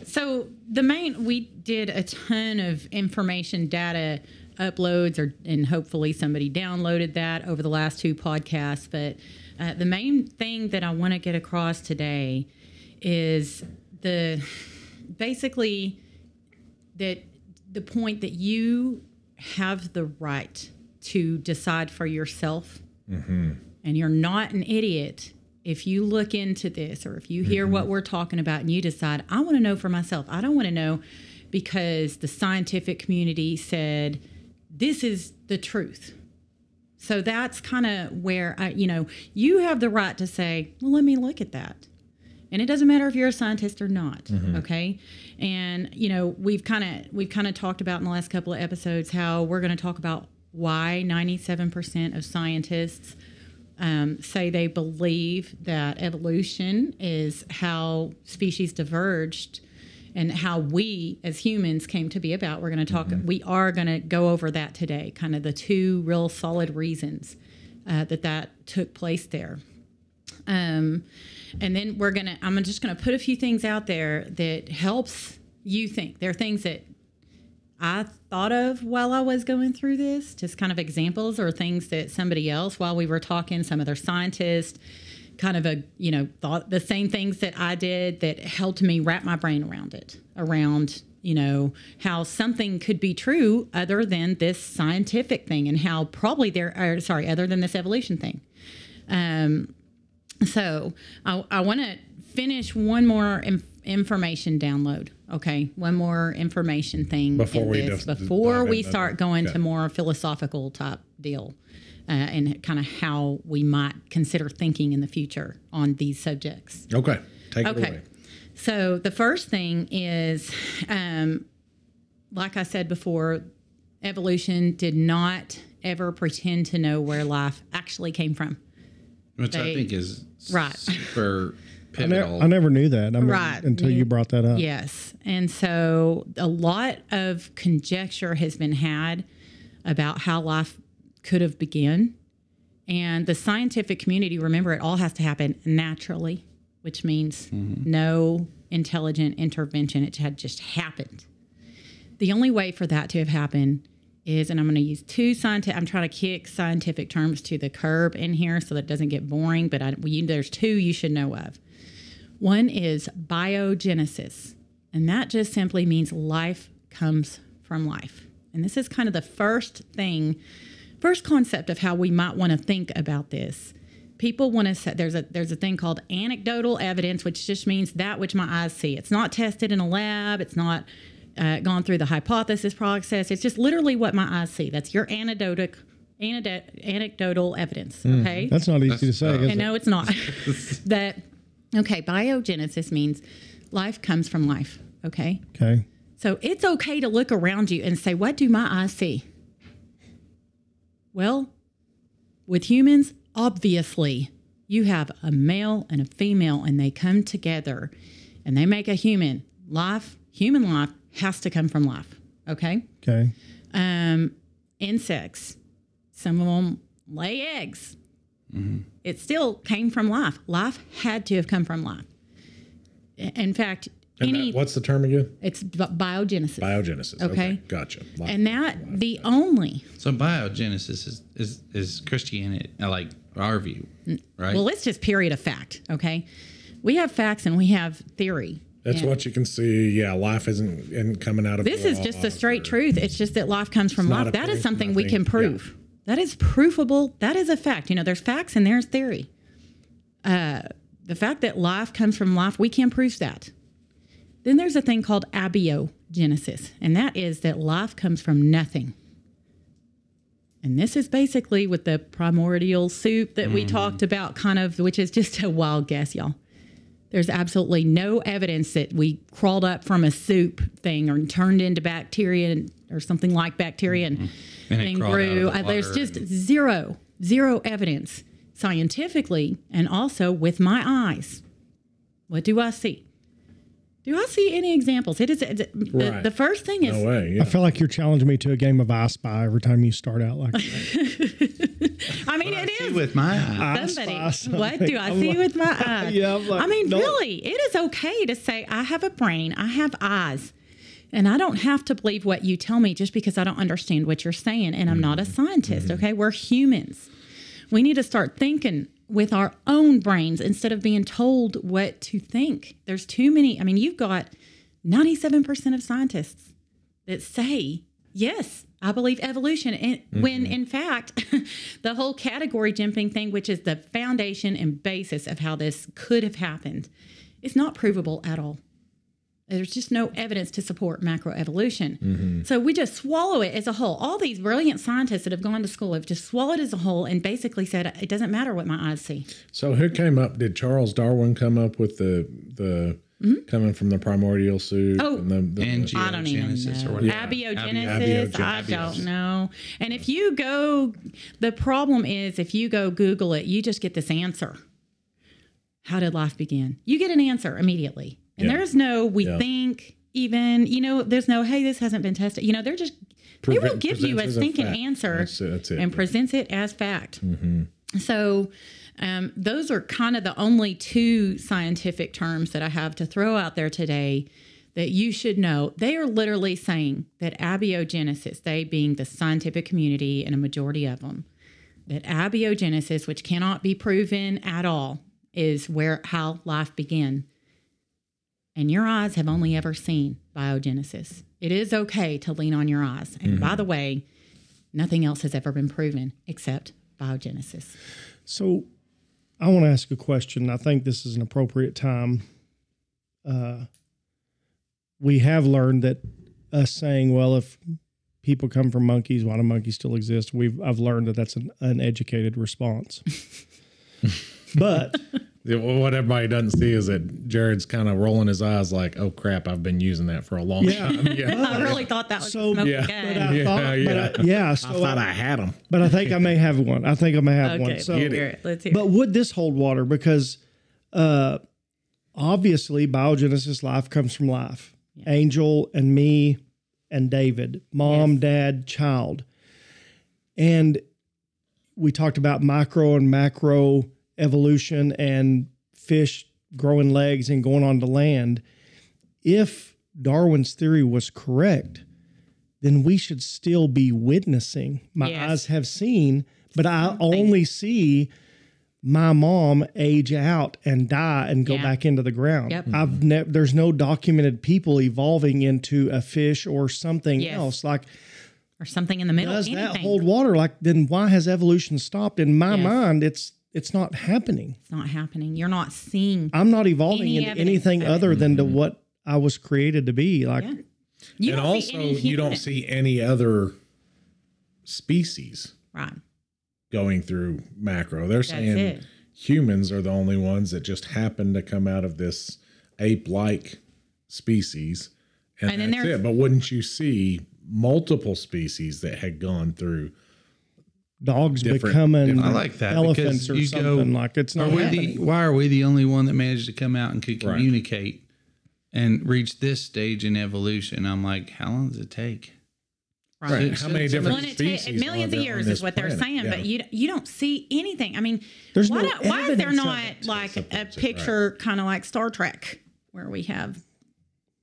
[SPEAKER 2] So the main we did a ton of information data uploads or and hopefully somebody downloaded that over the last two podcasts but uh, the main thing that i want to get across today is the basically that the point that you have the right to decide for yourself. Mm-hmm. And you're not an idiot if you look into this or if you hear what mm-hmm. we're talking about and you decide i want to know for myself. I don't want to know because the scientific community said this is the truth so that's kind of where i you know you have the right to say well let me look at that and it doesn't matter if you're a scientist or not okay and you know we've kind of we've kind of talked about in the last couple of episodes how we're going to talk about why 97% of scientists um, say they believe that evolution is how species diverged and how we as humans came to be about. We're going to talk, we are going to go over that today, kind of the two real solid reasons uh, that that took place there. Um, and then we're gonna. I'm just gonna put a few things out there that helps you think. There are things that I thought of while I was going through this, just kind of examples or things that somebody else while we were talking, some other scientists, kind of a you know thought the same things that I did that helped me wrap my brain around it, around you know how something could be true other than this scientific thing, and how probably there are sorry other than this evolution thing. Um, so I, I want to finish one more in, information download. Okay, one more information thing
[SPEAKER 1] Before we
[SPEAKER 2] this,
[SPEAKER 1] dive
[SPEAKER 2] before we start going
[SPEAKER 1] Okay.
[SPEAKER 2] to more philosophical type deal, uh, and kind of how we might consider thinking in the future on these subjects.
[SPEAKER 1] Okay. Take it
[SPEAKER 2] Okay.
[SPEAKER 1] away.
[SPEAKER 2] So the first thing is, um, like I said before, evolution did not ever pretend to know where life actually came from.
[SPEAKER 4] Which I think is
[SPEAKER 2] Right.
[SPEAKER 4] super
[SPEAKER 3] I, ne-
[SPEAKER 4] pivotal.
[SPEAKER 3] I never knew that. I mean,
[SPEAKER 2] Right.
[SPEAKER 3] Until you brought that up.
[SPEAKER 2] Yes. And so a lot of conjecture has been had about how life could have begun. And the scientific community, remember, it all has to happen naturally, which means mm-hmm. no intelligent intervention. It had just happened. The only way for that to have happened is, and I'm going to use two scientific, I'm trying to kick scientific terms to the curb in here so that it doesn't get boring, but I, there's two you should know of. One is biogenesis, and that just simply means life comes from life. And this is kind of the first thing, first concept of how we might want to think about this. People want to say there's a there's a thing called anecdotal evidence, which just means that which my eyes see. It's not tested in a lab. It's not uh, gone through the hypothesis process. It's just literally what my eyes see. That's your anecdotal anecdotal evidence. Okay.
[SPEAKER 3] That's not easy to say.
[SPEAKER 4] uh,
[SPEAKER 3] is it?
[SPEAKER 2] know it's not. that okay, biogenesis means life comes from life. Okay.
[SPEAKER 3] Okay.
[SPEAKER 2] So it's okay to look around you and say, What do my eyes see? Well, with humans, obviously, you have a male and a female, and they come together and they make a human. Life, human life, has to come from life. Okay.
[SPEAKER 3] Okay.
[SPEAKER 2] Um, insects, some of them lay eggs. It still came from life. Life had to have come from life. In fact,
[SPEAKER 1] And
[SPEAKER 2] any
[SPEAKER 1] that- what's the term again?
[SPEAKER 2] it's biogenesis.
[SPEAKER 1] Biogenesis.
[SPEAKER 2] Okay.
[SPEAKER 1] Gotcha. Life.
[SPEAKER 2] and that the only
[SPEAKER 4] so biogenesis is is, is Christianity, uh, like our view, right?
[SPEAKER 2] well, it's just period of fact. Okay, we have facts and we have theory.
[SPEAKER 1] That's
[SPEAKER 2] And
[SPEAKER 1] what you can see. Yeah, life isn't, isn't coming out of
[SPEAKER 2] This is just the straight truth. It's just that life comes from life. That is something we can prove. That is provable. That is a fact. You know, there's facts and there's theory. Uh, the fact that life comes from life, we can prove that. Then there's a thing called abiogenesis, and that is that life comes from nothing. And this is basically with the primordial soup that we talked about, kind of, which is just a wild guess, y'all. There's absolutely no evidence that we crawled up from a soup thing or turned into bacteria and- or something like bacteria and,
[SPEAKER 4] And crawled out of
[SPEAKER 2] grew.
[SPEAKER 4] the
[SPEAKER 2] Uh, There's just
[SPEAKER 4] and-
[SPEAKER 2] zero, zero evidence scientifically and also with my eyes. What do I see? Do I see any examples? It is the,
[SPEAKER 1] Right.
[SPEAKER 2] the first thing is
[SPEAKER 1] No way.
[SPEAKER 3] I feel like you're challenging me to a game of I Spy every time you start out like that.
[SPEAKER 2] I mean, it
[SPEAKER 4] See
[SPEAKER 2] is
[SPEAKER 4] with my eyes.
[SPEAKER 3] I
[SPEAKER 2] somebody.
[SPEAKER 3] spy
[SPEAKER 2] What do I
[SPEAKER 3] I'm
[SPEAKER 2] see
[SPEAKER 3] like-
[SPEAKER 2] with my eyes?
[SPEAKER 3] Yeah, I'm like,
[SPEAKER 2] I mean,
[SPEAKER 3] no.
[SPEAKER 2] really, it is okay to say I have a brain, I have eyes, and I don't have to believe what you tell me just because I don't understand what you're saying, and I'm not a mm-hmm. scientist. Mm-hmm. Okay, we're humans. We need to start thinking with our own brains instead of being told what to think. There's too many. I mean, you've got 97% of scientists that say, yes, I believe evolution. And when mm-hmm. in fact, the whole category jumping thing, which is the foundation and basis of how this could have happened, is not provable at all. There's just no evidence to support macroevolution. Mm-hmm. So we just swallow it as a whole. All these brilliant scientists that have gone to school have just swallowed as a whole and basically said it doesn't matter what my eyes see.
[SPEAKER 1] So who came up? Did Charles Darwin come up with the the mm-hmm. coming from the primordial soup?
[SPEAKER 2] Oh.
[SPEAKER 1] and the, the,
[SPEAKER 4] And
[SPEAKER 2] I don't even
[SPEAKER 4] Geogenesis or
[SPEAKER 2] know.
[SPEAKER 4] whatever.
[SPEAKER 2] Abiogenesis, I don't know. And if you go, the problem is if you go Google it, you just get this answer. How did life begin? You get an answer immediately. And
[SPEAKER 1] Yeah.
[SPEAKER 2] there's no, we
[SPEAKER 1] Yeah.
[SPEAKER 2] think, even, you know, there's no, hey, this hasn't been tested. You know, they're just, they will give you a
[SPEAKER 1] presents as a
[SPEAKER 2] stinking
[SPEAKER 1] fact.
[SPEAKER 2] answer
[SPEAKER 1] That's that's it,
[SPEAKER 2] and
[SPEAKER 1] yeah.
[SPEAKER 2] presents it as fact. So, um, those are kind of the only two scientific terms that I have to throw out there today that you should know. They are literally saying that abiogenesis, they being the scientific community and a majority of them, that abiogenesis, which cannot be proven at all, is where how life began. And your eyes have only ever seen biogenesis. It is okay to lean on your eyes. And by the way, nothing else has ever been proven except biogenesis.
[SPEAKER 3] So I want to ask a question. I think this is an appropriate time. Uh, we have learned that us saying, well, if people come from monkeys, why do monkeys still exist? We've I've learned that that's an uneducated response. but
[SPEAKER 1] what everybody doesn't see is that Jared's kind of rolling his eyes like, "Oh crap, I've been using that for a long
[SPEAKER 3] Yeah.
[SPEAKER 1] time." Yeah,
[SPEAKER 2] I really thought that was
[SPEAKER 3] So-
[SPEAKER 2] a
[SPEAKER 1] Yeah.
[SPEAKER 2] gun.
[SPEAKER 3] but I
[SPEAKER 1] Yeah,
[SPEAKER 3] thought,
[SPEAKER 1] yeah.
[SPEAKER 3] But I, yeah.
[SPEAKER 1] I thought
[SPEAKER 3] I,
[SPEAKER 1] I had them.
[SPEAKER 3] but I think I may have one. I think I may have
[SPEAKER 2] okay,
[SPEAKER 3] one. So
[SPEAKER 2] let's hear it. Let's hear
[SPEAKER 3] But would this hold water? Because uh, obviously, biogenesis life comes from life. Angel and me and David, mom,
[SPEAKER 2] Yes.
[SPEAKER 3] dad, child. And we talked about micro and macro evolution and fish growing legs and going on to land. If Darwin's theory was correct, then we should still be witnessing. My
[SPEAKER 2] Yes.
[SPEAKER 3] eyes have seen, but I only see my mom age out and die and go
[SPEAKER 2] Yeah.
[SPEAKER 3] back into the ground.
[SPEAKER 2] Yep.
[SPEAKER 3] I've never there's no documented people evolving into a fish or something
[SPEAKER 2] Yes.
[SPEAKER 3] else. Like
[SPEAKER 2] Or something in the middle.
[SPEAKER 3] does
[SPEAKER 2] anything.
[SPEAKER 3] that hold water? Like then why has evolution stopped? In my
[SPEAKER 2] Yes.
[SPEAKER 3] mind, it's it's not happening.
[SPEAKER 2] It's not happening. You're not seeing.
[SPEAKER 3] I'm not evolving
[SPEAKER 2] Any
[SPEAKER 3] into anything
[SPEAKER 2] of it.
[SPEAKER 3] other than to mm-hmm. what I was created to be. Like
[SPEAKER 2] Yeah. You
[SPEAKER 1] and
[SPEAKER 2] don't
[SPEAKER 1] also, you don't see any other species
[SPEAKER 2] Right.
[SPEAKER 1] going through macro. They're saying
[SPEAKER 2] it.
[SPEAKER 1] humans are the only ones that just happen to come out of this ape-like species, and,
[SPEAKER 2] And
[SPEAKER 1] that's
[SPEAKER 2] there's-
[SPEAKER 1] it. But wouldn't you see multiple species that had gone through?
[SPEAKER 3] Dogs
[SPEAKER 1] Different-
[SPEAKER 3] becoming
[SPEAKER 1] different-
[SPEAKER 4] I like that
[SPEAKER 3] elephants
[SPEAKER 4] because
[SPEAKER 3] or
[SPEAKER 4] you
[SPEAKER 3] something.
[SPEAKER 4] go.
[SPEAKER 3] like it's
[SPEAKER 4] Are
[SPEAKER 3] not
[SPEAKER 4] we
[SPEAKER 3] happening.
[SPEAKER 4] the, why are we the only one that managed to come out and could
[SPEAKER 1] Right.
[SPEAKER 4] communicate and reach this stage in evolution? I'm like, how long does it take?
[SPEAKER 2] Right.
[SPEAKER 1] How many
[SPEAKER 4] Well,
[SPEAKER 1] different
[SPEAKER 2] Well, and it ta-
[SPEAKER 1] species?
[SPEAKER 2] millions
[SPEAKER 1] are
[SPEAKER 2] of
[SPEAKER 1] there on
[SPEAKER 2] years
[SPEAKER 1] this
[SPEAKER 2] is what they're
[SPEAKER 1] planet?
[SPEAKER 2] saying,
[SPEAKER 1] Yeah.
[SPEAKER 2] but you you don't see anything. I mean,
[SPEAKER 3] There's
[SPEAKER 2] why,
[SPEAKER 3] no
[SPEAKER 2] not, why is there
[SPEAKER 3] evidence of
[SPEAKER 2] not
[SPEAKER 3] it.
[SPEAKER 2] like a
[SPEAKER 1] supports it,
[SPEAKER 2] picture kind of like Star Trek where we have,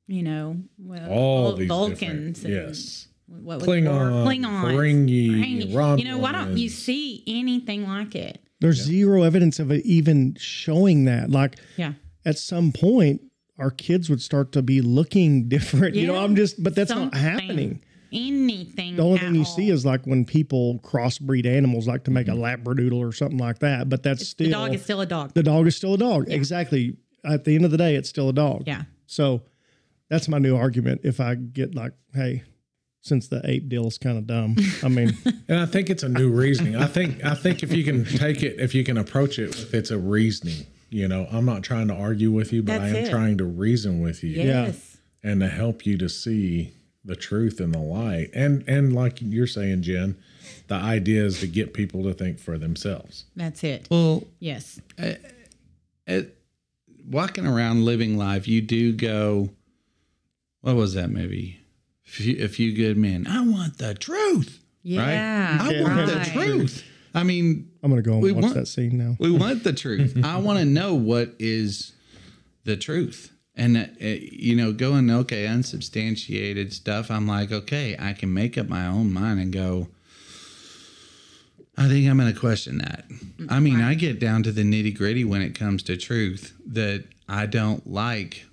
[SPEAKER 2] you know, well,
[SPEAKER 1] all
[SPEAKER 2] Vul-
[SPEAKER 1] these
[SPEAKER 2] Vulcans, and
[SPEAKER 1] yes,
[SPEAKER 2] what was
[SPEAKER 1] Klingon,
[SPEAKER 2] Klingons,
[SPEAKER 1] Ferengi,
[SPEAKER 2] Ferengi. You know, why don't you see anything like it?
[SPEAKER 3] There's zero evidence of it even showing that. Like
[SPEAKER 2] Yeah.
[SPEAKER 3] at some point, our kids would start to be looking different. You know, I'm just, but that's not happening.
[SPEAKER 2] Anything.
[SPEAKER 3] The only
[SPEAKER 2] at
[SPEAKER 3] thing you
[SPEAKER 2] all.
[SPEAKER 3] see is like when people crossbreed animals, like to make a mm-hmm. labradoodle or something like that. But that's still
[SPEAKER 2] the dog is still a dog.
[SPEAKER 3] the dog is still a dog. Exactly. At the end of the day, it's still a dog.
[SPEAKER 2] yeah.
[SPEAKER 3] So that's my new argument. If I get like, hey, since the ape deal is kind of dumb, I mean,
[SPEAKER 1] And I think it's a new reasoning. I think I think if you can take it, if you can approach it with it's a reasoning. You know, I'm not trying to argue with you, but I am
[SPEAKER 2] it.
[SPEAKER 1] trying to reason with you
[SPEAKER 2] Yes.
[SPEAKER 1] and to help you to see the truth and the light. And and like you're saying, Jen, the idea is to get people to think for themselves.
[SPEAKER 2] That's it.
[SPEAKER 4] Well,
[SPEAKER 2] Yes.
[SPEAKER 4] it, walking around living life, you do go, what was that movie? Few, a few good men. I want the truth.
[SPEAKER 2] Yeah,
[SPEAKER 4] Right? I want
[SPEAKER 2] right.
[SPEAKER 4] the truth. I mean,
[SPEAKER 3] I'm gonna go and
[SPEAKER 4] We
[SPEAKER 3] watch
[SPEAKER 4] want-
[SPEAKER 3] that scene now.
[SPEAKER 4] we want the truth. I want to know what is the truth. And, uh, you know, going, okay, unsubstantiated stuff, I'm like, okay, I can make up my own mind and go, I think I'm going to question that. I mean, I get down to the nitty gritty when it comes to truth that I don't like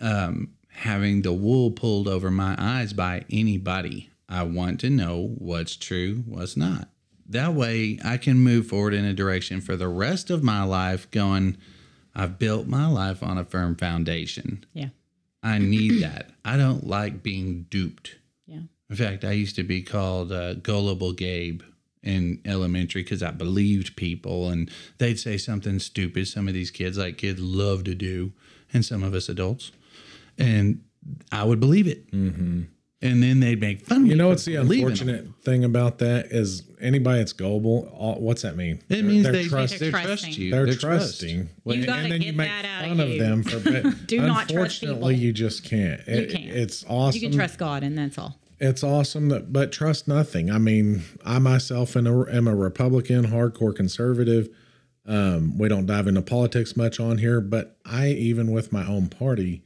[SPEAKER 4] um, having the wool pulled over my eyes by anybody. I want to know what's true, what's not. That way I can move forward in a direction for the rest of my life going, I've built my life on a firm foundation.
[SPEAKER 2] Yeah,
[SPEAKER 4] I need that. I don't like being duped.
[SPEAKER 2] yeah.
[SPEAKER 4] In fact, I used to be called uh, Gullible Gabe in elementary because I believed people and they'd say something stupid. Some of these kids, like kids, love to do, and some of us adults. And I would believe it. Mm-hmm. And then they'd make fun.
[SPEAKER 1] You know what's the
[SPEAKER 4] believing them.
[SPEAKER 1] unfortunate thing about that is anybody that's gullible. All, what's that mean?
[SPEAKER 4] It means
[SPEAKER 1] they're
[SPEAKER 4] they,
[SPEAKER 1] trust-
[SPEAKER 4] they
[SPEAKER 2] They're
[SPEAKER 4] trust
[SPEAKER 2] trusting.
[SPEAKER 4] you.
[SPEAKER 1] they're
[SPEAKER 4] They're trust.
[SPEAKER 1] trusting.
[SPEAKER 2] You gotta
[SPEAKER 1] and then you
[SPEAKER 2] get
[SPEAKER 1] make
[SPEAKER 2] that out of
[SPEAKER 1] fun of
[SPEAKER 2] you.
[SPEAKER 1] them for. But
[SPEAKER 2] Do not trust
[SPEAKER 1] unfortunately,
[SPEAKER 2] people.
[SPEAKER 1] you just can't.
[SPEAKER 2] You can't.
[SPEAKER 1] It's awesome.
[SPEAKER 2] You can trust God, and that's all.
[SPEAKER 1] It's awesome that, but trust nothing. I mean, I myself am a, am a Republican, hardcore conservative. Um, we don't dive into politics much on here, but I even with my own party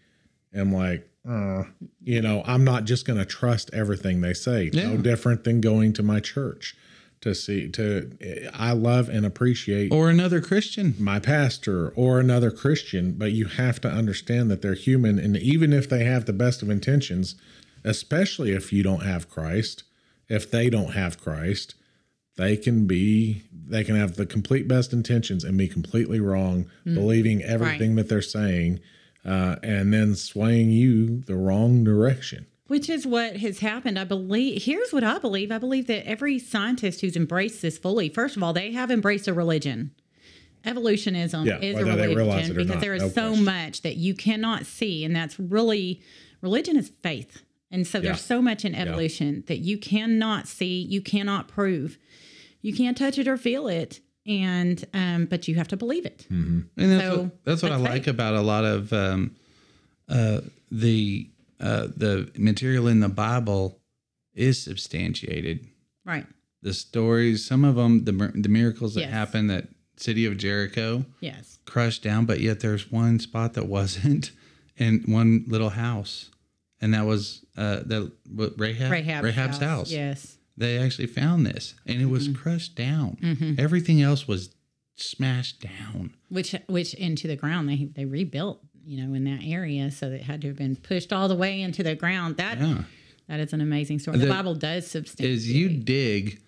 [SPEAKER 1] am like, uh, you know, I'm not just going to trust everything they say. No different than going to my church to see to. I love and appreciate
[SPEAKER 4] Or another Christian.
[SPEAKER 1] my pastor or another Christian, but you have to understand that they're human. And even if they have the best of intentions, especially if you don't have Christ, if they don't have Christ, they can be, they can have the complete best intentions and be completely wrong, believing everything that they're saying, uh, and then swaying you the wrong direction.
[SPEAKER 2] Which is what has happened. I believe. Here's what I believe. I believe that every scientist who's embraced this fully, first of all, they have embraced a religion. Evolutionism
[SPEAKER 1] Yeah,
[SPEAKER 2] is a
[SPEAKER 1] whether they realize
[SPEAKER 2] religion because
[SPEAKER 1] not,
[SPEAKER 2] there is
[SPEAKER 1] no
[SPEAKER 2] so
[SPEAKER 1] question.
[SPEAKER 2] much that you cannot see, and that's really religion is faith. And so
[SPEAKER 1] Yeah.
[SPEAKER 2] there's so much in evolution that you cannot see, you cannot prove, you can't touch it or feel it, and um, but you have to believe it.
[SPEAKER 4] And that's
[SPEAKER 2] So,
[SPEAKER 4] what, that's what I
[SPEAKER 2] that's
[SPEAKER 4] like
[SPEAKER 2] faith.
[SPEAKER 4] about a lot of um, uh, the uh, the material in the Bible is substantiated.
[SPEAKER 2] Right.
[SPEAKER 4] The stories, some of them, the the miracles that
[SPEAKER 2] Yes.
[SPEAKER 4] happened that city of Jericho
[SPEAKER 2] Yes.
[SPEAKER 4] crushed down, but yet there's one spot that wasn't, and one little house, and that was uh, the what, Rahab
[SPEAKER 2] Rahab's,
[SPEAKER 4] Rahab's house.
[SPEAKER 2] Yes.
[SPEAKER 4] They actually found this, and it
[SPEAKER 2] Mm-hmm.
[SPEAKER 4] was crushed down. Everything else was smashed down.
[SPEAKER 2] which which into the ground they they rebuilt you know in that area so it had to have been pushed all the way into the ground that
[SPEAKER 4] Yeah.
[SPEAKER 2] that is an amazing story the,
[SPEAKER 4] The-
[SPEAKER 2] bible does substantiate
[SPEAKER 4] as you dig,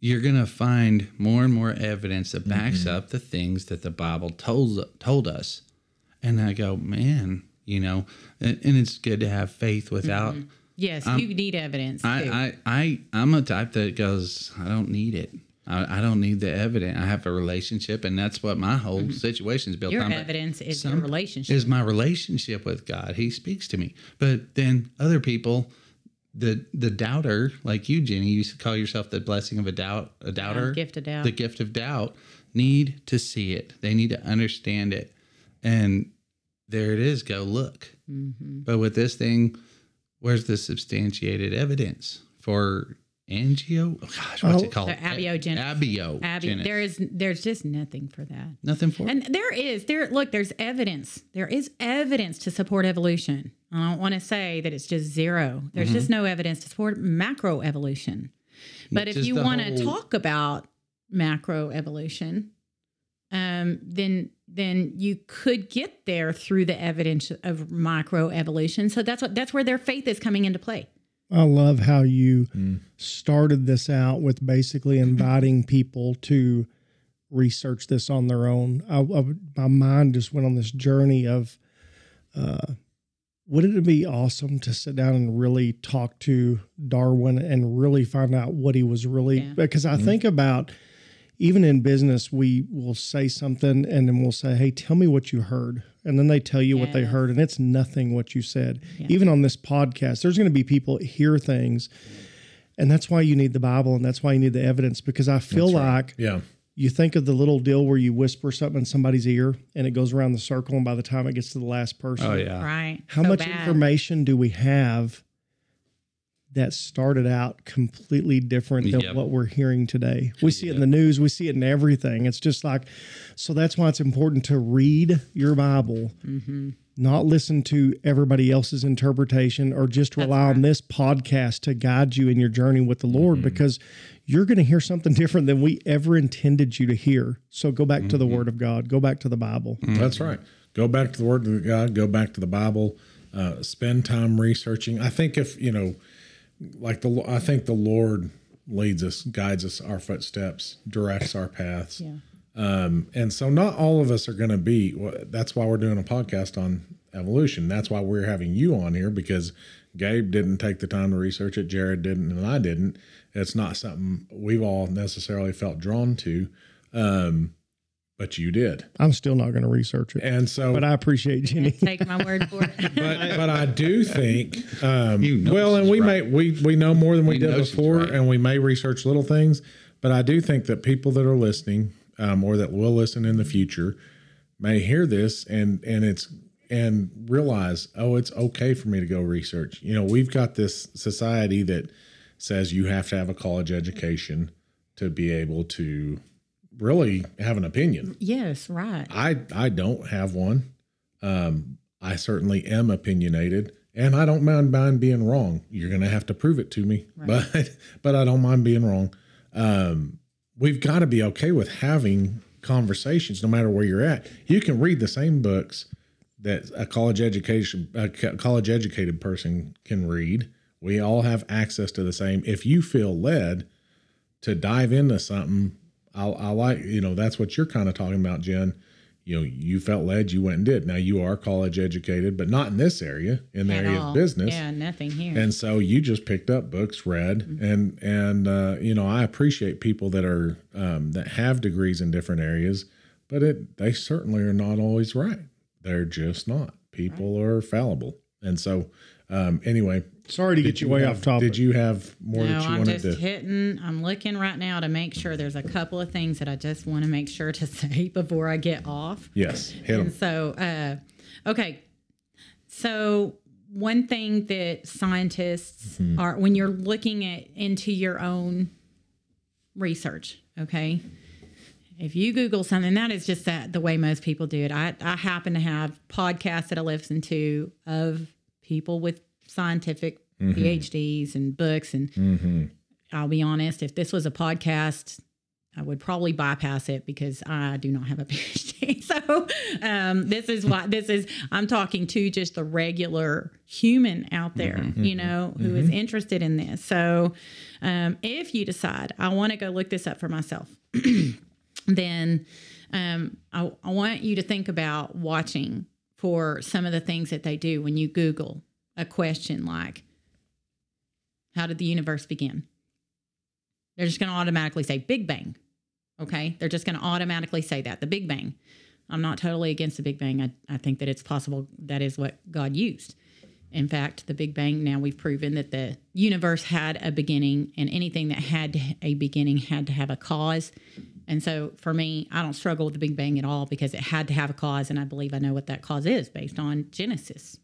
[SPEAKER 4] you're gonna find more and more evidence that backs
[SPEAKER 2] Mm-hmm.
[SPEAKER 4] up the things that the Bible told told us. And I go, man, you know, and, and it's good to have faith without.
[SPEAKER 2] Yes you need evidence too.
[SPEAKER 4] I, I, I, I'm a type that goes, I don't need it. I, I don't need the evidence. I have a relationship, and that's what my whole situation is built
[SPEAKER 2] Mm-hmm. your
[SPEAKER 4] on. But
[SPEAKER 2] evidence is your relationship
[SPEAKER 4] is my relationship with God. He speaks to me. But then other people, the the doubter, like you, Jenny, you used to call yourself the blessing of a doubt, a doubter,
[SPEAKER 2] gift of doubt.
[SPEAKER 4] the gift of doubt, need to see it. They need to understand it, and there it is. Go look.
[SPEAKER 2] Mm-hmm.
[SPEAKER 4] But with this thing, where's the substantiated evidence for angio? Oh, gosh, what's
[SPEAKER 3] Oh.
[SPEAKER 4] it called?
[SPEAKER 2] The abiogenesis.
[SPEAKER 4] Abio.
[SPEAKER 2] Abby, there is there's just nothing for that
[SPEAKER 4] nothing for.
[SPEAKER 2] And there is there look there's evidence. There is evidence to support evolution. I don't want to say that it's just zero. There's just no evidence to support macroevolution. But
[SPEAKER 4] Which
[SPEAKER 2] if you want to
[SPEAKER 4] whole-
[SPEAKER 2] talk about macroevolution, um, then then you could get there through the evidence of microevolution. So that's what that's where their faith is coming into play.
[SPEAKER 3] I love how you started this out with basically inviting people to research this on their own. I, I, my mind just went on this journey of, uh, wouldn't it be awesome to sit down and really talk to Darwin and really find out what he was really?
[SPEAKER 2] Yeah.
[SPEAKER 3] Because I think about even in business, we will say something and then we'll say, Hey, tell me what you heard. And then they tell you what they heard, and it's nothing what you said.
[SPEAKER 2] Yeah.
[SPEAKER 3] Even on this podcast, there's going to be people hear things. And that's why you need the Bible and that's why you need the evidence because I feel like
[SPEAKER 1] Yeah.
[SPEAKER 3] You think of the little deal where you whisper something in somebody's ear and it goes around the circle, and by the time it gets to the last person,
[SPEAKER 4] Oh yeah.
[SPEAKER 2] Right.
[SPEAKER 3] how
[SPEAKER 2] So
[SPEAKER 3] much
[SPEAKER 2] bad.
[SPEAKER 3] information do we have that started out completely different than
[SPEAKER 4] Yep.
[SPEAKER 3] what we're hearing today? We see it in the news, we see it in everything. It's just like, so that's why it's important to read your Bible,
[SPEAKER 2] Mm-hmm.
[SPEAKER 3] not listen to everybody else's interpretation or just rely on this podcast to guide you in your journey with the Lord because you're going to hear something different than we ever intended you to hear. So go back to the Word of God, go back to the Bible.
[SPEAKER 1] That's right. Go back to the Word of God. Go back to the Bible. Uh, spend time researching. I think if you know, like the, I think the Lord leads us, guides us, our footsteps, directs our paths.
[SPEAKER 2] Yeah.
[SPEAKER 1] Um, and so not all of us are going to be. That's why we're doing a podcast on evolution. That's why we're having you on here because Gabe didn't take the time to research it. Jared didn't, and I didn't. It's not something we've all necessarily felt drawn to, um, but you did.
[SPEAKER 3] I'm still not going to research it,
[SPEAKER 1] And so,
[SPEAKER 3] but I appreciate Jenny.
[SPEAKER 2] Take my word for it.
[SPEAKER 1] but but I do think um,
[SPEAKER 4] You know
[SPEAKER 1] well, and we
[SPEAKER 4] right.
[SPEAKER 1] may we we know more than we,
[SPEAKER 4] We
[SPEAKER 1] did before,
[SPEAKER 4] right.
[SPEAKER 1] and we may research little things. But I do think that people that are listening um, or that will listen in the future may hear this and and it's and realize oh it's okay for me to go research. You know we've got this society that says you have to have a college education to be able to really have an opinion.
[SPEAKER 2] yes, right.
[SPEAKER 1] I I don't have one. Um, I certainly am opinionated, and I don't mind mind being wrong. You're going to have to prove it to me, but but I don't mind being wrong. Um, we've got to be okay with having conversations, no matter where you're at. You can read the same books that a college education a college educated person can read. We all have access to the same. If you feel led to dive into something, I, I like you know that's what you're kind of talking about, Jen. You know, you felt led, you went and did. Now you are college educated, but not in this area, in the
[SPEAKER 2] At
[SPEAKER 1] area
[SPEAKER 2] all.
[SPEAKER 1] of business.
[SPEAKER 2] Yeah, nothing here.
[SPEAKER 1] And so you just picked up books, read, and and uh, you know I appreciate people that are um, that have degrees in different areas, but it they certainly are not always right. They're just not. People are fallible, and so um, anyway.
[SPEAKER 3] Sorry to
[SPEAKER 1] did
[SPEAKER 3] get you way
[SPEAKER 1] have,
[SPEAKER 3] off topic.
[SPEAKER 1] Did you have more
[SPEAKER 2] no,
[SPEAKER 1] that you
[SPEAKER 2] I'm
[SPEAKER 1] wanted
[SPEAKER 2] just
[SPEAKER 1] to?
[SPEAKER 2] hitting. I'm looking right now to make sure there's a couple of things that I just want to make sure to say before I get off.
[SPEAKER 1] Yes, hit
[SPEAKER 2] And
[SPEAKER 1] them.
[SPEAKER 2] so, uh, okay. So, one thing that scientists
[SPEAKER 1] Mm-hmm.
[SPEAKER 2] are, when you're looking at into your own research, okay, if you Google something, that is just that the way most people do it. I, I happen to have podcasts that I listen to of people with scientific PhDs and books. And I'll be honest, if this was a podcast, I would probably bypass it because I do not have a PhD. So um, this is why this is. I'm talking to just the regular human out there, you know, who is interested in this. So um, if you decide I want to go look this up for myself, then um, I, I want you to think about watching for some of the things that they do when you Google a question like, "How did the universe begin?" They're just going to automatically say Big Bang. Okay. They're just going to automatically say that the Big Bang. I'm not totally against the Big Bang. I, I think that it's possible that is what God used. In fact, the Big Bang, now we've proven that the universe had a beginning, and anything that had a beginning had to have a cause. And so for me, I don't struggle with the Big Bang at all because it had to have a cause, and I believe I know what that cause is based on Genesis.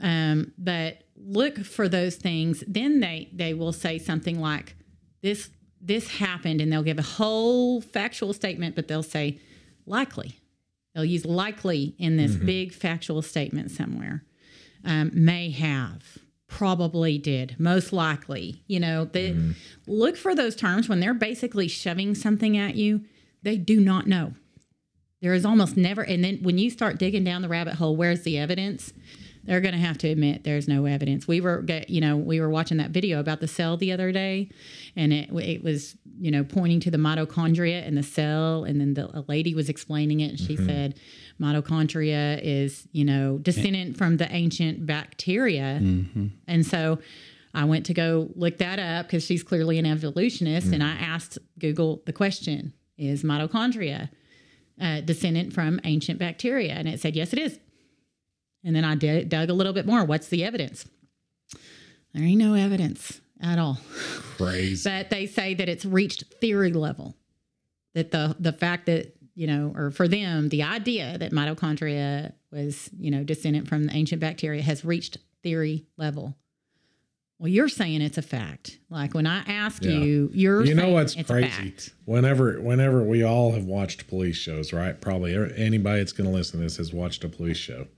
[SPEAKER 2] Um, but look for those things. Then they they will say something like this this happened, and they'll give a whole factual statement, but they'll say likely. They'll use likely in this big factual statement somewhere. Um, may have, probably did, most likely. You know, they look for those terms when they're basically shoving something at you. They do not know. There is almost never, and then when you start digging down the rabbit hole, where's the evidence? They're going to have to admit there's no evidence. We were, get- you know, we were watching that video about the cell the other day, and it it was, you know, pointing to the mitochondria in the cell, and then the a lady was explaining it, and she mm-hmm. said, mitochondria is, you know, descendant from the ancient bacteria, mm-hmm. and so. I went to go look that up because she's clearly an evolutionist, and I mm. asked Google the question: Is mitochondria uh, descendant from ancient bacteria? And it said, yes, it is. And then I did, dug a little bit more. What's the evidence? There ain't no evidence at all.
[SPEAKER 1] Crazy.
[SPEAKER 2] But they say that it's reached theory level. that the the fact that you know, or for them, the idea that mitochondria was you know descendant from the ancient bacteria has reached theory level. Well, you're saying it's a fact. Like when I ask
[SPEAKER 1] Yeah.
[SPEAKER 2] you, you're
[SPEAKER 1] you know what's
[SPEAKER 2] it's
[SPEAKER 1] crazy? Whenever, whenever we all have watched police shows, right? Probably anybody that's going to listen to this has watched a police show.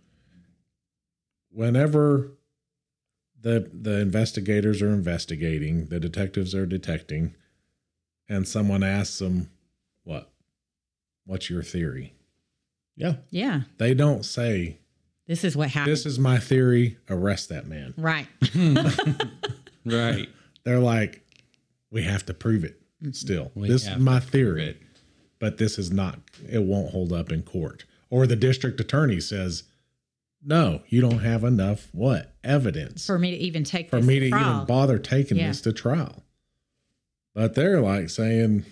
[SPEAKER 1] Whenever the the investigators are investigating, the detectives are detecting, and someone asks them, "What? What's your theory?"
[SPEAKER 3] Yeah.
[SPEAKER 2] Yeah,
[SPEAKER 1] They don't say,
[SPEAKER 2] this is what happened.
[SPEAKER 1] "This is my theory. Arrest that man."
[SPEAKER 2] right.
[SPEAKER 4] Right.
[SPEAKER 1] They're like, "We have to prove it." Still,
[SPEAKER 4] We
[SPEAKER 1] this is my theory. but this is not it won't hold up in court or the district attorney says no you don't have enough what evidence
[SPEAKER 2] For me to even take
[SPEAKER 1] for
[SPEAKER 2] this
[SPEAKER 1] me to
[SPEAKER 2] trial.
[SPEAKER 1] even bother taking
[SPEAKER 2] Yeah.
[SPEAKER 1] this to trial but they're like saying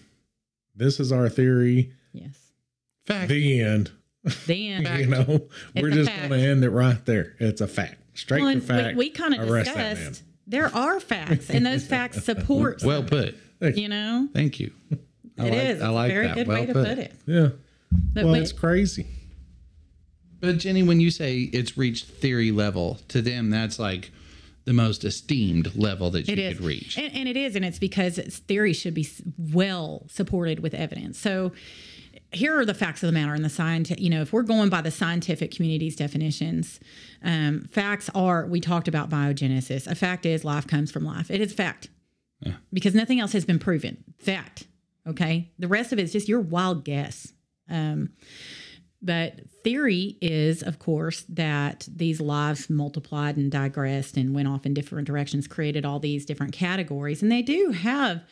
[SPEAKER 1] this is our theory
[SPEAKER 2] Yes.
[SPEAKER 4] Fact.
[SPEAKER 1] the end
[SPEAKER 2] Then
[SPEAKER 1] you know we're just going to end it right there it's a fact straight
[SPEAKER 2] well,
[SPEAKER 1] to fact
[SPEAKER 2] we, we kind of
[SPEAKER 1] arrest that man.
[SPEAKER 2] discussed there are facts, and those facts support.
[SPEAKER 4] well put.
[SPEAKER 2] you know,
[SPEAKER 4] Thank you. I
[SPEAKER 2] it
[SPEAKER 4] like,
[SPEAKER 2] is.
[SPEAKER 4] I like
[SPEAKER 2] a very
[SPEAKER 4] that.
[SPEAKER 2] good
[SPEAKER 4] well
[SPEAKER 2] way to
[SPEAKER 4] put.
[SPEAKER 2] put it.
[SPEAKER 1] yeah
[SPEAKER 2] But
[SPEAKER 3] Well,
[SPEAKER 2] we-
[SPEAKER 1] it's crazy
[SPEAKER 4] But Jenny, when you say it's reached theory level, to them that's like the most esteemed level that you
[SPEAKER 2] It is.
[SPEAKER 4] could reach.
[SPEAKER 2] And, and it is, and it's because its theory should be well supported with evidence. So here are the facts of the matter and the scientific, you know, if we're going by the scientific community's definitions, um, facts are, we talked about biogenesis. A fact is life comes from life. It is fact because nothing else has been proven. Fact. Okay. The rest of it is just your wild guess. Um, but theory is, of course, that these lives multiplied and digressed and went off in different directions, created all these different categories. And they do have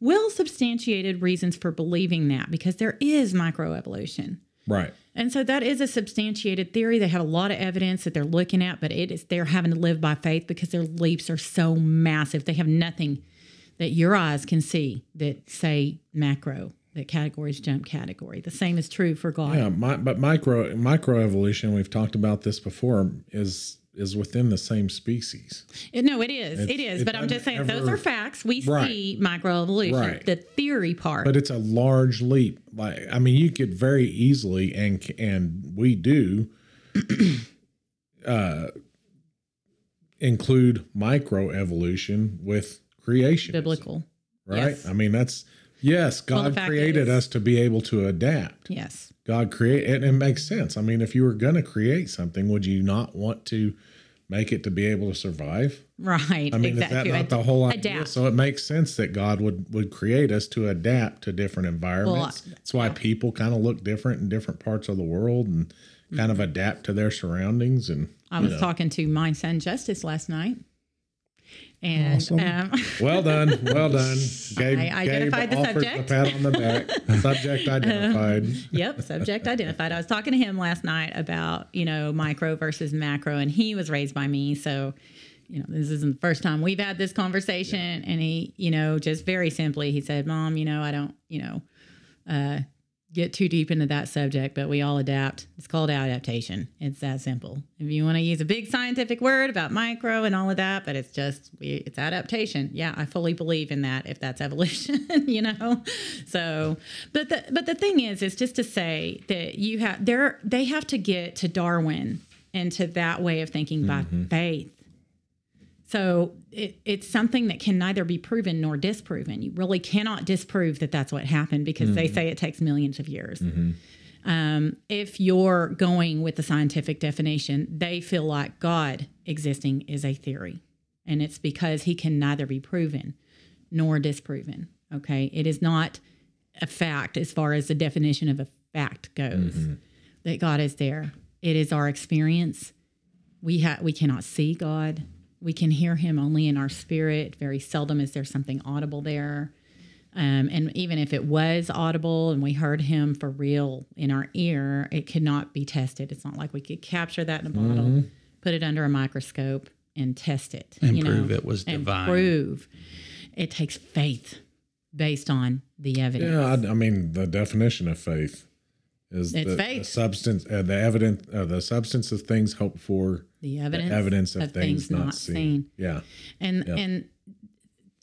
[SPEAKER 2] well substantiated reasons for believing that because there is microevolution.
[SPEAKER 1] right
[SPEAKER 2] And so that is a substantiated theory. They have a lot of evidence that they're looking at, but it is they're having to live by faith because their leaps are so massive. They have nothing that your eyes can see that say macro, that categories jump category. The same is true for God.
[SPEAKER 1] yeah my, but micro microevolution we've talked about this before is is within the same species
[SPEAKER 2] It- no, it is.
[SPEAKER 1] It's-
[SPEAKER 2] it is.
[SPEAKER 1] it
[SPEAKER 2] but I'm just saying
[SPEAKER 1] doesn't
[SPEAKER 2] those are facts. We
[SPEAKER 1] Right.
[SPEAKER 2] see microevolution.
[SPEAKER 1] Right.
[SPEAKER 2] The theory part.
[SPEAKER 1] but it's a large leap like i mean you could very easily and and we do uh include microevolution with creation
[SPEAKER 2] biblical.
[SPEAKER 1] right
[SPEAKER 2] yes.
[SPEAKER 1] i mean that's yes god
[SPEAKER 2] fact
[SPEAKER 1] created
[SPEAKER 2] is-
[SPEAKER 1] us to be able to adapt
[SPEAKER 2] Yes.
[SPEAKER 1] god create and it makes sense i mean if you were going to create something would you not want to make it to be able to survive
[SPEAKER 2] Right.
[SPEAKER 1] I mean,
[SPEAKER 2] exactly.
[SPEAKER 1] is that not the whole idea?
[SPEAKER 2] adapt.
[SPEAKER 1] So it makes sense that God would would create us to adapt to different environments. Well, That's why people kind of look different in different parts of the world and kind of mm-hmm. adapt to their surroundings. And
[SPEAKER 2] I was
[SPEAKER 1] know.
[SPEAKER 2] talking to my son Justice last night. And
[SPEAKER 3] Awesome.
[SPEAKER 2] um,
[SPEAKER 1] well done, well done. Gabe,
[SPEAKER 2] I identified the
[SPEAKER 1] Gabe offers
[SPEAKER 2] subject.
[SPEAKER 1] The pat on the back. subject identified.
[SPEAKER 2] yep, subject identified. I was talking to him last night about, you know, micro versus macro, and he was raised by me. So, you know, this isn't the first time we've had this conversation. And he, you know, just very simply, he said, Mom, you know, I don't, you know, uh, get too deep into that subject, but we all adapt. It's called adaptation. It's that simple. If you want to use a big scientific word about micro and all of that, but it's just it's adaptation. Yeah, I fully believe in that. If that's evolution, you know. So, but the but the thing is, is just to say that you have there they have to get to Darwin and to that way of thinking by mm-hmm. faith. So it, it's something that can neither be proven nor disproven. You really cannot disprove that that's what happened because they mm-hmm. say it takes millions of years. Mm-hmm. Um, if you're going with the scientific definition, they feel like God existing is a theory. And it's because he can neither be proven nor disproven. Okay. It is not a fact as far as the definition of a fact goes mm-hmm. that God is there. It is our experience. We ha- we cannot see God. We can hear him only in our spirit. Very seldom is there something audible there. Um, and even if it was audible and we heard him for real in our ear, it could not be tested. It's not like we could capture that in a bottle, put it under a microscope, and test it
[SPEAKER 4] And
[SPEAKER 2] you know,
[SPEAKER 4] it was
[SPEAKER 2] and
[SPEAKER 4] divine.
[SPEAKER 2] Prove it takes faith based on the evidence.
[SPEAKER 1] Yeah, I, I mean the definition of faith is
[SPEAKER 2] It's
[SPEAKER 1] the,
[SPEAKER 2] faith.
[SPEAKER 1] the substance, uh, the evidence, uh, the substance of things hoped for,
[SPEAKER 2] The
[SPEAKER 1] the
[SPEAKER 2] evidence,
[SPEAKER 1] evidence of, things, not seen. Yeah,
[SPEAKER 2] And and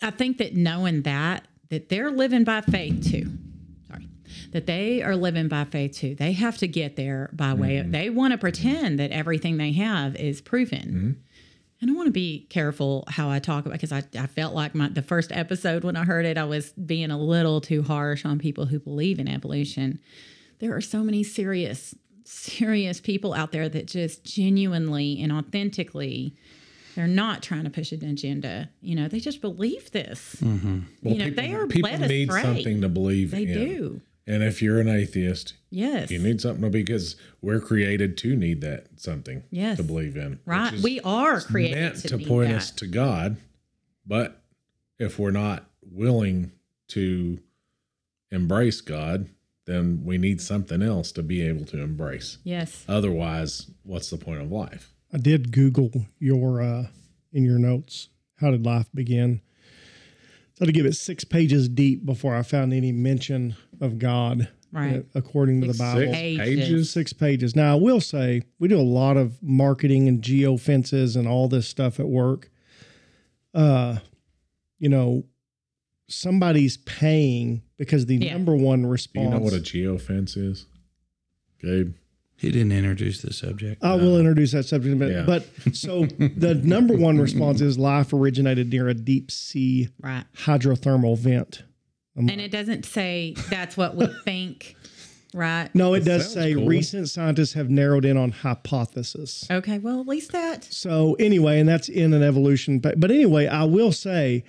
[SPEAKER 2] I think that knowing that that they're living by faith too. Sorry. that they are living by faith too. They have to get there by way of, they want to pretend that everything they have is proven. And I want to be careful how I talk about because I, I felt like my the first episode when I heard it, I was being a little too harsh on people who believe in evolution. There are so many serious, serious people out there that just genuinely and authentically they're not trying to push an agenda. You know, they just believe this. Mm-hmm.
[SPEAKER 1] Well,
[SPEAKER 2] you know, they are
[SPEAKER 1] people need
[SPEAKER 2] astray.
[SPEAKER 1] something to believe
[SPEAKER 2] They
[SPEAKER 1] in.
[SPEAKER 2] do.
[SPEAKER 1] And if you're an atheist,
[SPEAKER 2] Yes.
[SPEAKER 1] you need something to because we're created to need that something
[SPEAKER 2] Yes.
[SPEAKER 1] to believe in.
[SPEAKER 2] right.
[SPEAKER 1] is
[SPEAKER 2] We are created
[SPEAKER 1] meant
[SPEAKER 2] to,
[SPEAKER 1] to, point
[SPEAKER 2] that.
[SPEAKER 1] us to God. But if we're not willing to embrace God, then we need something else to be able to embrace.
[SPEAKER 2] Yes.
[SPEAKER 1] Otherwise, what's the point of life?
[SPEAKER 3] I did Google your uh, in your notes. How did life begin? So to give it six pages deep before I found any mention of God,
[SPEAKER 2] Right.
[SPEAKER 3] uh, according to the Bible.
[SPEAKER 1] Six
[SPEAKER 2] Pages.
[SPEAKER 1] pages?
[SPEAKER 3] Six pages. Now I will say we do a lot of marketing and geo fences and all this stuff at work. Uh, you know, somebody's paying because the
[SPEAKER 2] Yeah.
[SPEAKER 3] number one
[SPEAKER 1] Do
[SPEAKER 3] response.
[SPEAKER 1] you know what a geofence is? Gabe?
[SPEAKER 4] He didn't introduce the subject.
[SPEAKER 3] I will introduce that subject in a minute.
[SPEAKER 1] Yeah.
[SPEAKER 3] But so the number one response is life originated near a deep sea
[SPEAKER 2] Right.
[SPEAKER 3] hydrothermal vent.
[SPEAKER 2] Um, and it doesn't say that's what we think, right?
[SPEAKER 3] No, it
[SPEAKER 1] That
[SPEAKER 3] does say
[SPEAKER 1] cool.
[SPEAKER 3] recent scientists have narrowed in on hypothesis.
[SPEAKER 2] Okay, well, at least that.
[SPEAKER 3] So anyway, and that's in an evolution. But, but anyway, I will say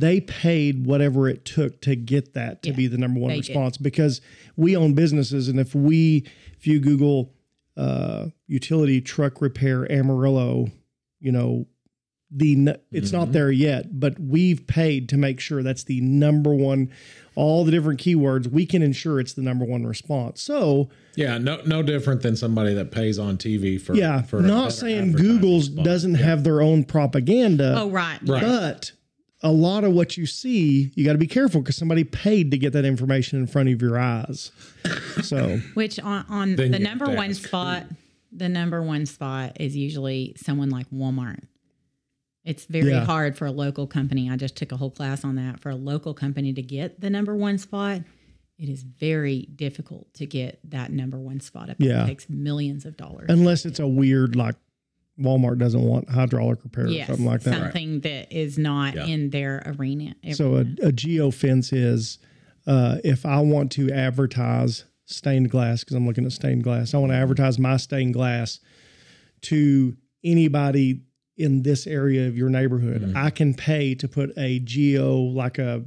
[SPEAKER 3] they paid whatever it took to get that to
[SPEAKER 2] Yeah,
[SPEAKER 3] be the number one
[SPEAKER 2] they did.
[SPEAKER 3] response because we own businesses, and if we if you Google uh, utility truck repair Amarillo, you know the it's
[SPEAKER 1] Mm-hmm.
[SPEAKER 3] not there yet, but we've paid to make sure that's the number one. All the different keywords, we can ensure it's the number one response. So
[SPEAKER 1] Yeah, no no different than somebody that pays on TV for
[SPEAKER 3] yeah,
[SPEAKER 1] for a
[SPEAKER 3] not saying Google's
[SPEAKER 1] spot.
[SPEAKER 3] doesn't have their own propaganda.
[SPEAKER 2] Oh, right.
[SPEAKER 1] Right.
[SPEAKER 3] But a lot of what you see, you got to be careful because somebody paid to get that information in front of your eyes. So
[SPEAKER 2] Which on, on the number
[SPEAKER 1] have
[SPEAKER 2] one
[SPEAKER 1] ask
[SPEAKER 2] spot, the number one spot is usually someone like Walmart. It's very
[SPEAKER 3] Yeah.
[SPEAKER 2] hard for a local company. I just took a whole class on that. For a local company to get the number one spot, it is very difficult to get that number one spot up.
[SPEAKER 3] Yeah.
[SPEAKER 2] It takes millions of dollars.
[SPEAKER 3] unless it's a weird like Walmart doesn't want hydraulic repair or something like that.
[SPEAKER 2] something that is not
[SPEAKER 1] Yeah.
[SPEAKER 2] in their arena.
[SPEAKER 3] So a, a geo fence is uh, if I want to advertise stained glass because I'm looking at stained glass, I want to advertise my stained glass to anybody in this area of your neighborhood. I can pay to put a geo like a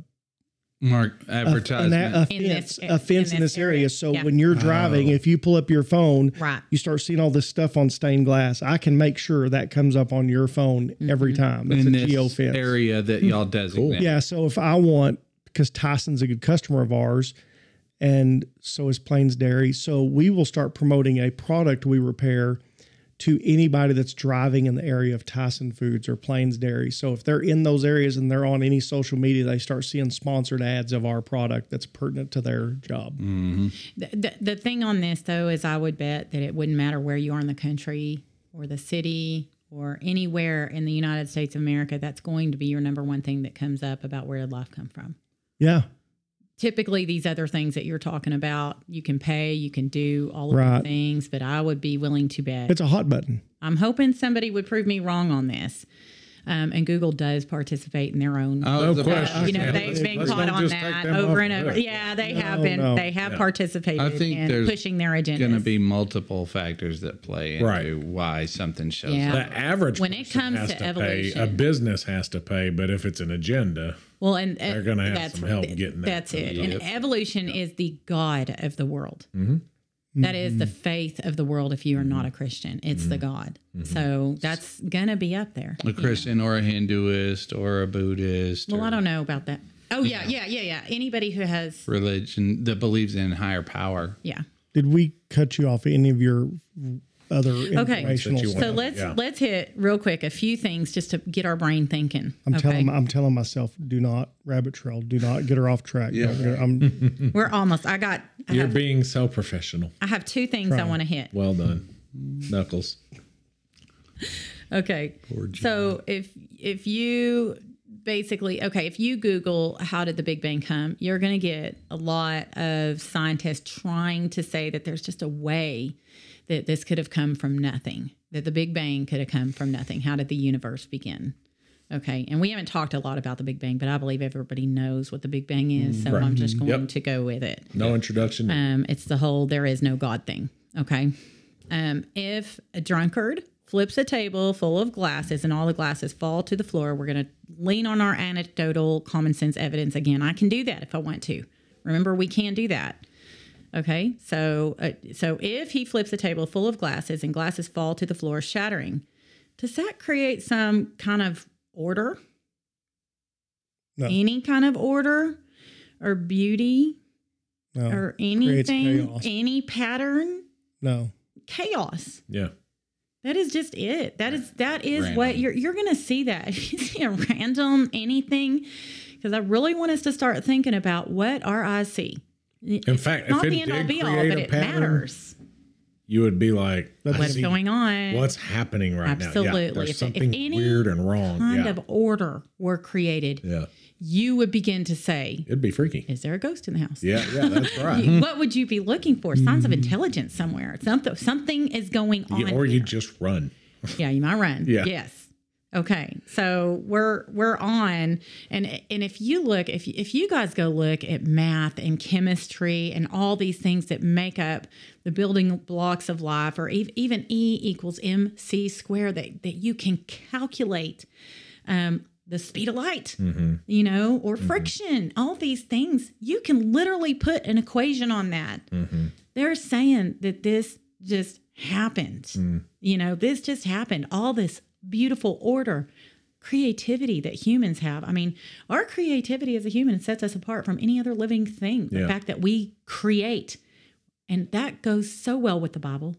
[SPEAKER 4] Mark
[SPEAKER 3] a, an-
[SPEAKER 4] advertisement.
[SPEAKER 3] a
[SPEAKER 2] In
[SPEAKER 3] fence,
[SPEAKER 2] this-
[SPEAKER 3] a fence
[SPEAKER 2] in
[SPEAKER 3] in
[SPEAKER 2] this
[SPEAKER 3] this area.
[SPEAKER 2] area.
[SPEAKER 3] So
[SPEAKER 2] Yeah.
[SPEAKER 3] when you're oh. driving,
[SPEAKER 1] Oh.
[SPEAKER 3] if you pull up your phone,
[SPEAKER 2] Right.
[SPEAKER 3] you start seeing all this stuff on stained glass. I can make sure that comes up on your phone every mm-hmm. time. That's
[SPEAKER 4] in
[SPEAKER 3] a geo
[SPEAKER 4] this
[SPEAKER 3] fence.
[SPEAKER 4] area that hmm. y'all designate.
[SPEAKER 3] Yeah. So if I want, because Tyson's a good customer of ours, and so is Plains Dairy, so we will start promoting a product we repair to anybody that's driving in the area of Tyson Foods or Plains Dairy. So if they're in those areas and they're on any social media, they start seeing sponsored ads of our product that's pertinent to their job. Mm-hmm.
[SPEAKER 2] The, the, the thing on this, though, is I would bet that it wouldn't matter where you are in the country or the city or anywhere in the United States of America. That's going to be your number one thing that comes up about where did life come from.
[SPEAKER 3] Yeah.
[SPEAKER 2] Typically, these other things that you're talking about, you can pay, you can do all of
[SPEAKER 3] Right.
[SPEAKER 2] the things, but I would be willing to bet.
[SPEAKER 3] It's a hot button.
[SPEAKER 2] I'm hoping somebody would prove me wrong on this. Um, and Google does participate in their own
[SPEAKER 4] Oh,
[SPEAKER 1] No
[SPEAKER 4] was about-
[SPEAKER 1] question.
[SPEAKER 2] you know,
[SPEAKER 1] Yeah,
[SPEAKER 2] they've been
[SPEAKER 1] let's
[SPEAKER 2] caught on that over and over.
[SPEAKER 1] hook.
[SPEAKER 2] Yeah, they have been.
[SPEAKER 3] no.
[SPEAKER 2] They have
[SPEAKER 1] Yeah.
[SPEAKER 2] participated
[SPEAKER 4] I think
[SPEAKER 2] in
[SPEAKER 4] there's
[SPEAKER 2] pushing their agenda.
[SPEAKER 4] going to be multiple factors that play into
[SPEAKER 1] Right.
[SPEAKER 4] why something shows
[SPEAKER 2] Yeah.
[SPEAKER 4] up.
[SPEAKER 1] The average
[SPEAKER 2] When it comes
[SPEAKER 1] has
[SPEAKER 2] to
[SPEAKER 1] to, pay. A business has to pay, but if it's an agenda,
[SPEAKER 2] well, and
[SPEAKER 1] they're gonna have some help getting that
[SPEAKER 2] That's it. And
[SPEAKER 4] Yep.
[SPEAKER 2] evolution is the God of the world.
[SPEAKER 1] Mm-hmm.
[SPEAKER 2] That is the mm-hmm. faith of the world. If you are not a mm-hmm. Christian, it's the mm-hmm. God.
[SPEAKER 1] Mm-hmm.
[SPEAKER 2] So that's gonna be up there.
[SPEAKER 4] A Christian or a Hinduist or a Buddhist
[SPEAKER 2] Well,
[SPEAKER 4] or
[SPEAKER 2] I don't know about that. Oh yeah, yeah, yeah, yeah. Anybody who has
[SPEAKER 4] religion that believes in higher power.
[SPEAKER 2] yeah.
[SPEAKER 3] Did we cut you off any of your other
[SPEAKER 2] Okay.
[SPEAKER 3] informational stuff?
[SPEAKER 2] So let's
[SPEAKER 1] yeah.
[SPEAKER 2] let's hit real quick a few things just to get our brain thinking.
[SPEAKER 3] I'm
[SPEAKER 2] okay,
[SPEAKER 3] telling I'm telling myself, do not rabbit trail, do not get her off track.
[SPEAKER 4] Yeah.
[SPEAKER 3] Her- I'm
[SPEAKER 2] we're almost. I got. I
[SPEAKER 1] you're
[SPEAKER 2] have,
[SPEAKER 1] being so professional.
[SPEAKER 2] I have two things I want to hit.
[SPEAKER 1] Well done, Knuckles.
[SPEAKER 2] Okay. So if if you basically, okay, if you Google how did the Big Bang come, you're going to get a lot of scientists trying to say that there's just a way that this could have come from nothing, that the Big Bang could have come from nothing. How did the universe begin? Okay, and we haven't talked a lot about the Big Bang, but I believe everybody knows what the Big Bang is, so I'm just going
[SPEAKER 1] Yep.
[SPEAKER 2] to go with it.
[SPEAKER 1] No introduction.
[SPEAKER 2] Um, it's the whole there is no God thing. Okay. Um, if a drunkard flips a table full of glasses and all the glasses fall to the floor, we're going to lean on our anecdotal common sense evidence again. I can do that if I want to. Remember, we can do that. Okay. So, uh, so if he flips a table full of glasses and glasses fall to the floor, shattering, does that create some kind of order?
[SPEAKER 3] No.
[SPEAKER 2] Any kind of order or beauty?
[SPEAKER 3] No,
[SPEAKER 2] or anything, any pattern,
[SPEAKER 3] no.
[SPEAKER 2] chaos.
[SPEAKER 1] yeah.
[SPEAKER 2] That is just it. That is that is what you're you're gonna see that. If you see a random anything, because I really want us to start thinking about what our eyes see.
[SPEAKER 1] In fact,
[SPEAKER 2] Not
[SPEAKER 1] if
[SPEAKER 2] the end all be all, but it
[SPEAKER 1] pattern,
[SPEAKER 2] matters.
[SPEAKER 1] you would be like,
[SPEAKER 2] What's going on?
[SPEAKER 1] What's happening right now?
[SPEAKER 2] Absolutely.
[SPEAKER 1] Yeah,
[SPEAKER 2] If-
[SPEAKER 1] there's
[SPEAKER 2] if
[SPEAKER 1] something
[SPEAKER 2] any
[SPEAKER 1] weird and wrong.
[SPEAKER 2] kind
[SPEAKER 1] yeah.
[SPEAKER 2] of order were created,
[SPEAKER 1] yeah.
[SPEAKER 2] you would begin to say,
[SPEAKER 1] It'd be freaky.
[SPEAKER 2] "Is there a ghost in the house?"
[SPEAKER 1] Yeah, yeah, that's right.
[SPEAKER 2] You- what would you be looking for? Signs of mm-hmm. intelligence somewhere. Something something is going on.
[SPEAKER 1] You- or you just run.
[SPEAKER 2] Yeah, you might run.
[SPEAKER 1] Yeah.
[SPEAKER 2] Yes. Okay. So we're we're on and and if you look if if you guys go look at math and chemistry and all these things that make up the building blocks of life or ev- even E equals mc squared that that you can calculate um the speed of light, mm-hmm. you know, or mm-hmm. friction, all these things, you can literally put an equation on that. Mm-hmm. They're saying that this just happened. Mm. You know, this just happened. All this beautiful order, creativity that humans have. I mean, our creativity as a human sets us apart from any other living thing. The
[SPEAKER 1] Yeah.
[SPEAKER 2] fact that we create, and that goes so well with the Bible.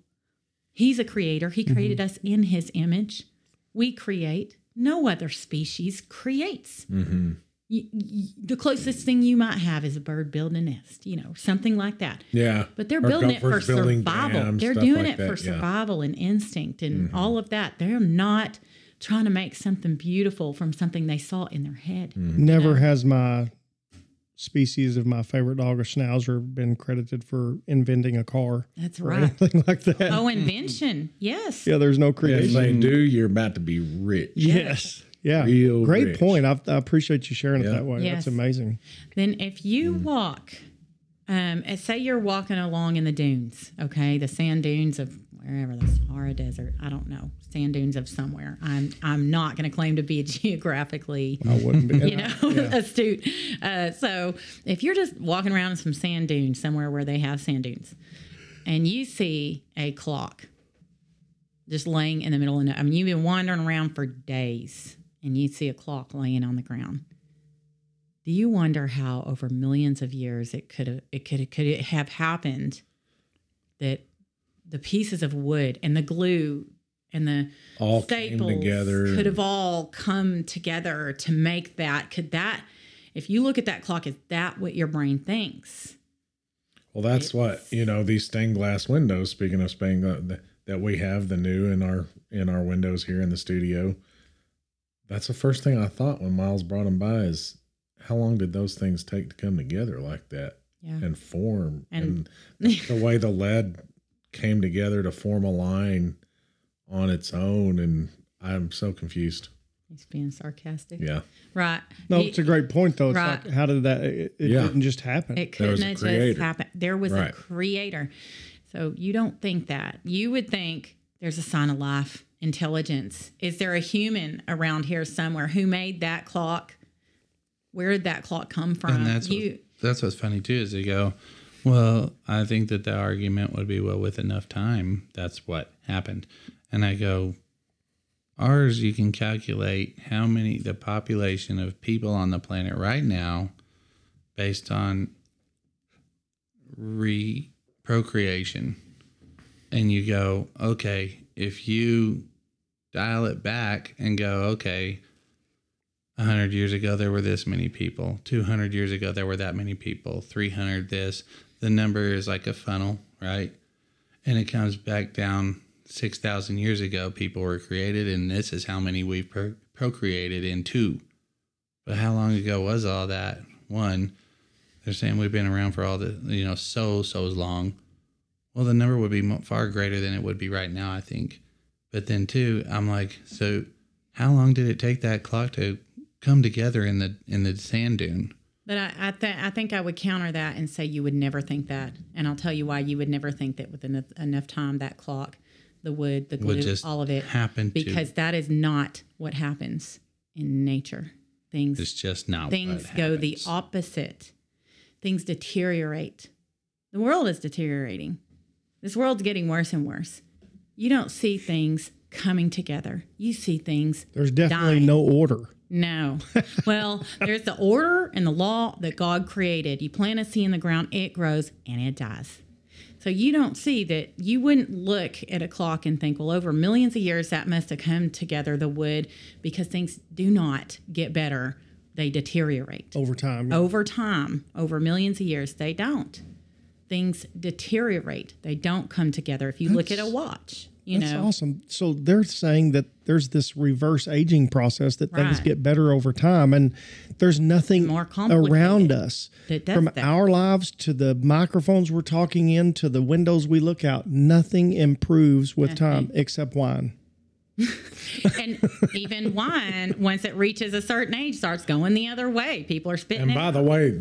[SPEAKER 2] He's a creator, He created us in His image. We create. No other species creates.
[SPEAKER 1] Mm-hmm.
[SPEAKER 2] Y- y- the closest thing you might have is a bird building a nest, you know, something like that.
[SPEAKER 1] Yeah.
[SPEAKER 2] But they're
[SPEAKER 1] Or
[SPEAKER 2] building it for
[SPEAKER 1] building
[SPEAKER 2] survival.
[SPEAKER 1] dams,
[SPEAKER 2] they're doing
[SPEAKER 1] like
[SPEAKER 2] it for
[SPEAKER 1] that, yeah. Mm-hmm.
[SPEAKER 2] survival and instinct and all of that. They're not trying to make something beautiful from something they saw in their head.
[SPEAKER 1] Mm-hmm.
[SPEAKER 3] Never has my species of my favorite dog, a schnauzer, been credited for inventing a car
[SPEAKER 2] That's right.
[SPEAKER 3] anything like that.
[SPEAKER 2] Oh, invention. Yes.
[SPEAKER 3] Yeah, there's no creation.
[SPEAKER 1] If they do, you're about to be rich.
[SPEAKER 3] Yes. Yeah.
[SPEAKER 1] Real
[SPEAKER 3] Great
[SPEAKER 1] rich.
[SPEAKER 3] point. I, I appreciate you sharing
[SPEAKER 1] Yeah.
[SPEAKER 3] it that way.
[SPEAKER 2] Yes.
[SPEAKER 3] That's amazing.
[SPEAKER 2] Then if you
[SPEAKER 1] Mm.
[SPEAKER 2] walk, um, say you're walking along in the dunes, okay, the sand dunes of wherever the Sahara Desert, I don't know, sand dunes of somewhere. I'm I'm not going to claim to be geographically
[SPEAKER 3] I wouldn't be.
[SPEAKER 2] you know, astute. Uh, so if you're just walking around in some sand dunes somewhere where they have sand dunes, and you see a clock just laying in the middle of no, I mean, you've been wandering around for days, and you'd see a clock laying on the ground. Do you wonder how over millions of years it could have it could could it have happened that the pieces of wood and the glue and the
[SPEAKER 1] All
[SPEAKER 2] staples
[SPEAKER 1] together.
[SPEAKER 2] could have all come together to make that could that if you look at that clock is that what your brain thinks
[SPEAKER 1] Well, that's what you know. These stained glass windows. Speaking of stained glass, that we have the new in our in our windows here in the studio. That's the first thing I thought when Miles brought them by. Is how long did those things take to come together like that
[SPEAKER 2] yeah
[SPEAKER 1] and form?
[SPEAKER 2] And-
[SPEAKER 1] And, the way the lead came together to form a line on its own, and I'm so confused.
[SPEAKER 2] he's being sarcastic
[SPEAKER 1] Yeah,
[SPEAKER 2] right
[SPEAKER 3] No,
[SPEAKER 2] He-
[SPEAKER 3] it's a great point, though. It's
[SPEAKER 2] Right.
[SPEAKER 3] like, how did that? It, it
[SPEAKER 1] Yeah.
[SPEAKER 3] didn't just happen.
[SPEAKER 2] It couldn't have just
[SPEAKER 1] creator.
[SPEAKER 2] happened. There was a creator. So you don't think that. You would think there's a sign of life, intelligence. Is there a human around here somewhere who made that clock? Where did that clock come from?
[SPEAKER 4] And that's
[SPEAKER 2] you.
[SPEAKER 4] what, that's what's funny too is they go, well, I think that the argument would be well with enough time, that's what happened. And I go, ours you can calculate how many the population of people on the planet right now, based on re procreation, and you go, okay, if you dial it back and go, okay, 100 years ago there were this many people 200 years ago there were that many people 300 this the number is like a funnel right and it comes back down 6000 years ago people were created and this is how many we've pro- procreated into But how long ago was all that? One, they're saying we've been around for all the, you know, so, so long. Well, the number would be far greater than it would be right now, I think. But then, too, I'm like, so how long did it take that clock to come together in the in the sand dune?
[SPEAKER 2] But I, I, th- I think I would counter that and say you would never think that. And I'll tell you why you would never think that with enough, enough time, that clock, the wood, the glue,
[SPEAKER 4] just
[SPEAKER 2] all of it,
[SPEAKER 4] happen to-
[SPEAKER 2] because that is not what happens in nature. Things
[SPEAKER 4] It's just not
[SPEAKER 2] things go the opposite. Things deteriorate. The world is deteriorating. This world's getting worse and worse. You don't see things coming together. You see things
[SPEAKER 3] There's definitely
[SPEAKER 2] dying.
[SPEAKER 3] no order.
[SPEAKER 2] No. Well, there's the order and the law that God created. You plant a seed in the ground, it grows and it dies. So you don't see that you wouldn't look at a clock and think, well, over millions of years that must have come together, the wood, because things do not get better. They deteriorate.
[SPEAKER 3] over time.
[SPEAKER 2] Over time, over millions of years, they don't. Things deteriorate. They don't come together. If you look at a watch, you
[SPEAKER 3] That's
[SPEAKER 2] know,
[SPEAKER 3] awesome. So they're saying that there's this reverse aging process that things get better over time, and there's nothing
[SPEAKER 2] More
[SPEAKER 3] around us
[SPEAKER 2] that does
[SPEAKER 3] from
[SPEAKER 2] that.
[SPEAKER 3] our lives to the microphones we're talking in to the windows we look out. Nothing improves with time except wine.
[SPEAKER 2] and even wine, once it reaches a certain age, starts going the other way. People are spitting
[SPEAKER 1] And
[SPEAKER 2] it
[SPEAKER 1] by
[SPEAKER 2] out.
[SPEAKER 1] the way,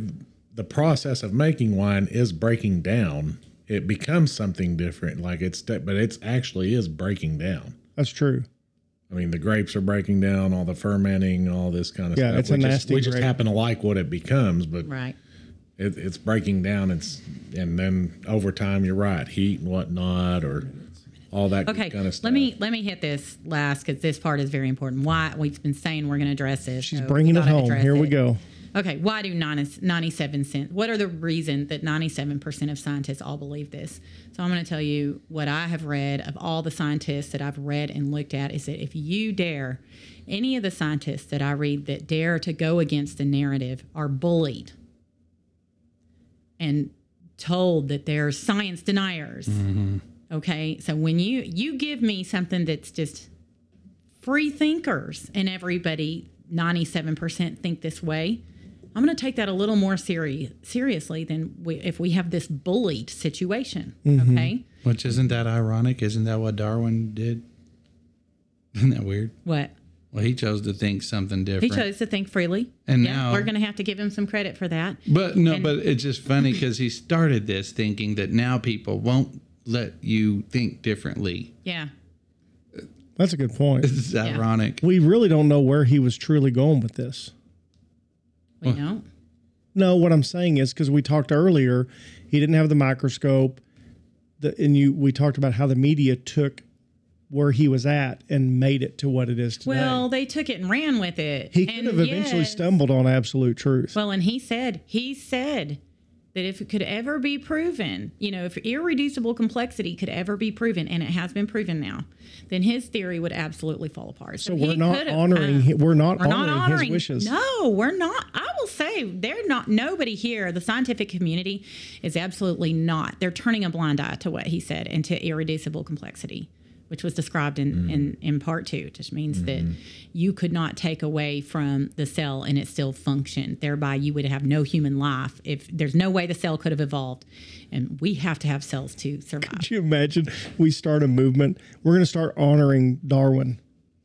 [SPEAKER 1] the process of making wine is breaking down. It becomes something different. Like it's, but it's actually is breaking down.
[SPEAKER 3] That's true.
[SPEAKER 1] I mean, the grapes are breaking down, all the fermenting, all this kind of
[SPEAKER 3] Yeah,
[SPEAKER 1] stuff.
[SPEAKER 3] it's a
[SPEAKER 1] we just,
[SPEAKER 3] nasty
[SPEAKER 1] we just happen to like what it becomes, but
[SPEAKER 2] right.
[SPEAKER 1] it, it's breaking down. It's and then over time, you're right, heat and whatnot, or all that
[SPEAKER 2] Okay,
[SPEAKER 1] kind of stuff.
[SPEAKER 2] let me let me hit this last because this part is very important. Why we've been saying we're going to address this.
[SPEAKER 3] She's
[SPEAKER 2] so
[SPEAKER 3] bringing it home.
[SPEAKER 2] address
[SPEAKER 3] Here we
[SPEAKER 2] it.
[SPEAKER 3] go.
[SPEAKER 2] Okay, why do 97 cents? What are the reason that 97% of scientists all believe this? So I'm going to tell you what I have read of all the scientists that I've read and looked at is that if you dare, any of the scientists that I read that dare to go against the narrative are bullied and told that they're science deniers. Mm-hmm. Okay, so when you you give me something that's just free thinkers and everybody 97% think this way i'm going to take that a little more seri- seriously than we, if we have this bullied situation mm-hmm. okay
[SPEAKER 4] Which isn't that ironic? Isn't that what Darwin did? Isn't that weird?
[SPEAKER 2] what
[SPEAKER 4] Well, he chose to think something different.
[SPEAKER 2] he chose to think freely
[SPEAKER 4] And
[SPEAKER 2] yeah
[SPEAKER 4] now-
[SPEAKER 2] we're going to have to give him some credit for that
[SPEAKER 4] But no,
[SPEAKER 2] And-
[SPEAKER 4] but it's just funny because he started this thinking that now people won't let you think differently.
[SPEAKER 2] yeah
[SPEAKER 3] That's a good point.
[SPEAKER 4] It's ironic.
[SPEAKER 3] we really don't know where he was truly going with this.
[SPEAKER 2] We don't
[SPEAKER 3] No, what I'm saying is because we talked earlier, he didn't have the microscope. The, and you, we talked about how the media took where he was at and made it to what it is today.
[SPEAKER 2] well they took it and ran with it
[SPEAKER 3] he could
[SPEAKER 2] And
[SPEAKER 3] have eventually
[SPEAKER 2] yes,
[SPEAKER 3] stumbled on absolute truth.
[SPEAKER 2] Well, and he said, he said that if it could ever be proven, you know, if irreducible complexity could ever be proven, and it has been proven now, then his theory would absolutely fall apart.
[SPEAKER 3] so
[SPEAKER 2] he
[SPEAKER 3] we're not honoring.
[SPEAKER 2] uh,
[SPEAKER 3] we're not
[SPEAKER 2] we're
[SPEAKER 3] honoring,
[SPEAKER 2] not honoring
[SPEAKER 3] his wishes.
[SPEAKER 2] No, we're not. I will say they're not. Nobody here, the scientific community, is absolutely not. They're turning a blind eye to what he said and to irreducible complexity, which was described in
[SPEAKER 3] Mm.
[SPEAKER 2] in, in part two. Just means that
[SPEAKER 3] Mm-hmm.
[SPEAKER 2] you could not take away from the cell and it still functioned. Thereby, you would have no human life if there's no way the cell could have evolved. And we have to have cells to survive.
[SPEAKER 3] Could you imagine we start a movement? We're going to start honoring Darwin.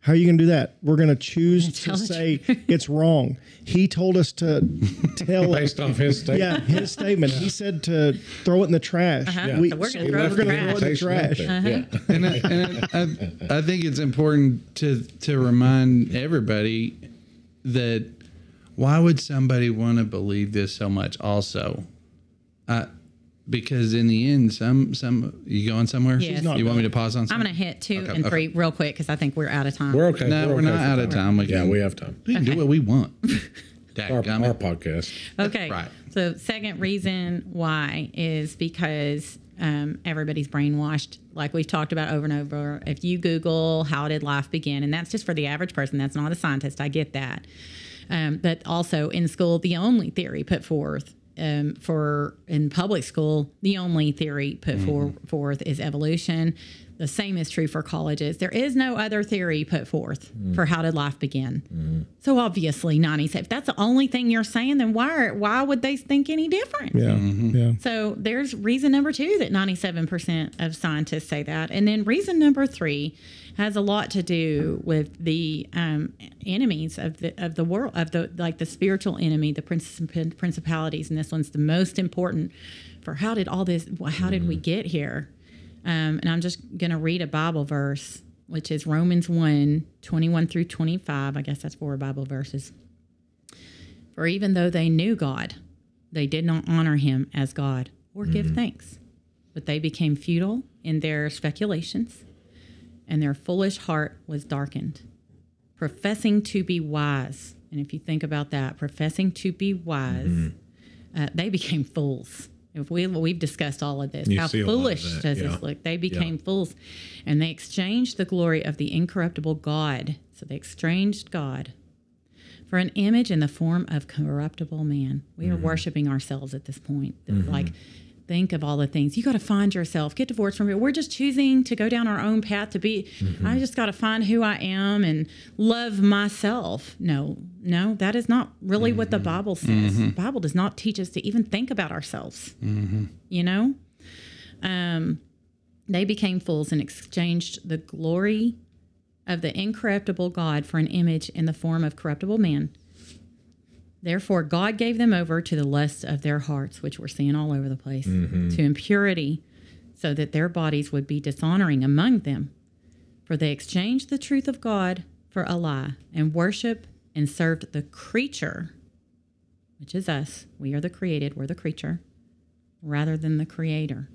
[SPEAKER 3] How are you going to do that? We're going to choose to
[SPEAKER 2] Tell the
[SPEAKER 3] say it's wrong. He told us to tell
[SPEAKER 1] based off his statement.
[SPEAKER 3] Yeah, his statement. He said to throw it in the trash.
[SPEAKER 2] Uh-huh. So we're gonna throw it in the
[SPEAKER 1] the
[SPEAKER 2] trash.
[SPEAKER 3] Throw it in the trash.
[SPEAKER 2] Uh-huh.
[SPEAKER 1] Yeah.
[SPEAKER 4] and I, and I, I think it's important to to remind everybody that why would somebody want to believe this so much? Also, uh, because in the end, some some you going somewhere?
[SPEAKER 2] Yes. She's not
[SPEAKER 4] you want me to pause on? Something?
[SPEAKER 2] I'm
[SPEAKER 4] Something?
[SPEAKER 2] going to hit two
[SPEAKER 4] Okay,
[SPEAKER 2] and
[SPEAKER 4] okay.
[SPEAKER 2] three real quick because I think we're out of time.
[SPEAKER 1] We're okay.
[SPEAKER 4] No, we're,
[SPEAKER 1] okay
[SPEAKER 4] not
[SPEAKER 1] for
[SPEAKER 4] out of time. We
[SPEAKER 1] Yeah,
[SPEAKER 4] can-
[SPEAKER 1] we have time.
[SPEAKER 4] We can do what we want.
[SPEAKER 1] Our,
[SPEAKER 4] Dadgummit.
[SPEAKER 1] our podcast.
[SPEAKER 2] Okay.
[SPEAKER 4] Right.
[SPEAKER 2] So, second reason why is because um, everybody's brainwashed, like we've talked about over and over. If you Google how did life begin, and that's just for the average person, that's not a scientist. I get that. Um, but also in school, the only theory put forth um, for in public school, the only theory put for, forth is evolution. The same is true for colleges. There is no other theory put forth mm. for how did life begin. Mm. So obviously, 97. If that's the only thing you're saying, then why why would they think any different?
[SPEAKER 3] Yeah. Mm-hmm. Yeah.
[SPEAKER 2] So there's reason number two that 97% of scientists say that. And then reason number three has a lot to do with the um, enemies of the of the world of the like the spiritual enemy, the princip- principalities, and this one's the most important for how did all this how did we mm. get here? Um, and I'm just gonna read a Bible verse, which is Romans 1, 21 through 25. I guess that's four Bible verses. For even though they knew God, they did not honor him as God or give thanks, but they became futile in their speculations, and their foolish heart was darkened. Professing to be wise, and if you think about that, professing to be wise, uh, they became fools. If we we've discussed all of this,
[SPEAKER 1] You
[SPEAKER 2] how
[SPEAKER 1] see a lot of
[SPEAKER 2] foolish
[SPEAKER 1] that,
[SPEAKER 2] does
[SPEAKER 1] yeah.
[SPEAKER 2] this look? They became fools, and they exchanged the glory of the incorruptible God. So they exchanged God for an image in the form of corruptible man. We are mm-hmm. worshiping ourselves at this point. Mm-hmm. Like, think of all the things you got to find yourself, get divorced from it. We're just choosing to go down our own path to be. Mm-hmm. I just got to find who I am and love myself. No, no, that is not really what the mm-hmm. Bible says. Mm-hmm. The Bible does not teach us to even think about ourselves. You know, um, they became fools and exchanged the glory of the incorruptible God for an image in the form of corruptible man. Therefore, God gave them over to the lusts of their hearts, which we're seeing all over the place, mm-hmm. to impurity, so that their bodies would be dishonoring among them. For they exchanged the truth of God for a lie and worship and served the creature, which is us. We are the created, we're the creature, rather than the creator.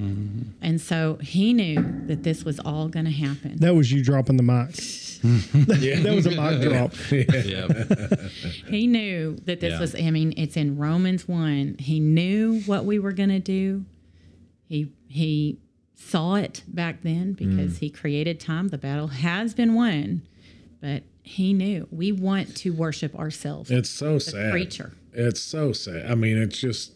[SPEAKER 2] Mm-hmm. And so he knew that this was all going to happen.
[SPEAKER 3] That was you dropping the mic. that was a mic drop.
[SPEAKER 4] Yeah.
[SPEAKER 2] He knew that this
[SPEAKER 4] Yeah.
[SPEAKER 2] was, I mean, it's in Romans 1. He knew what we were going to do. He, he saw it back then because mm. he created time. The battle has been won, but he knew we want to worship ourselves.
[SPEAKER 1] It's so
[SPEAKER 2] the
[SPEAKER 1] sad.
[SPEAKER 2] creature.
[SPEAKER 1] It's so sad. I mean, it's just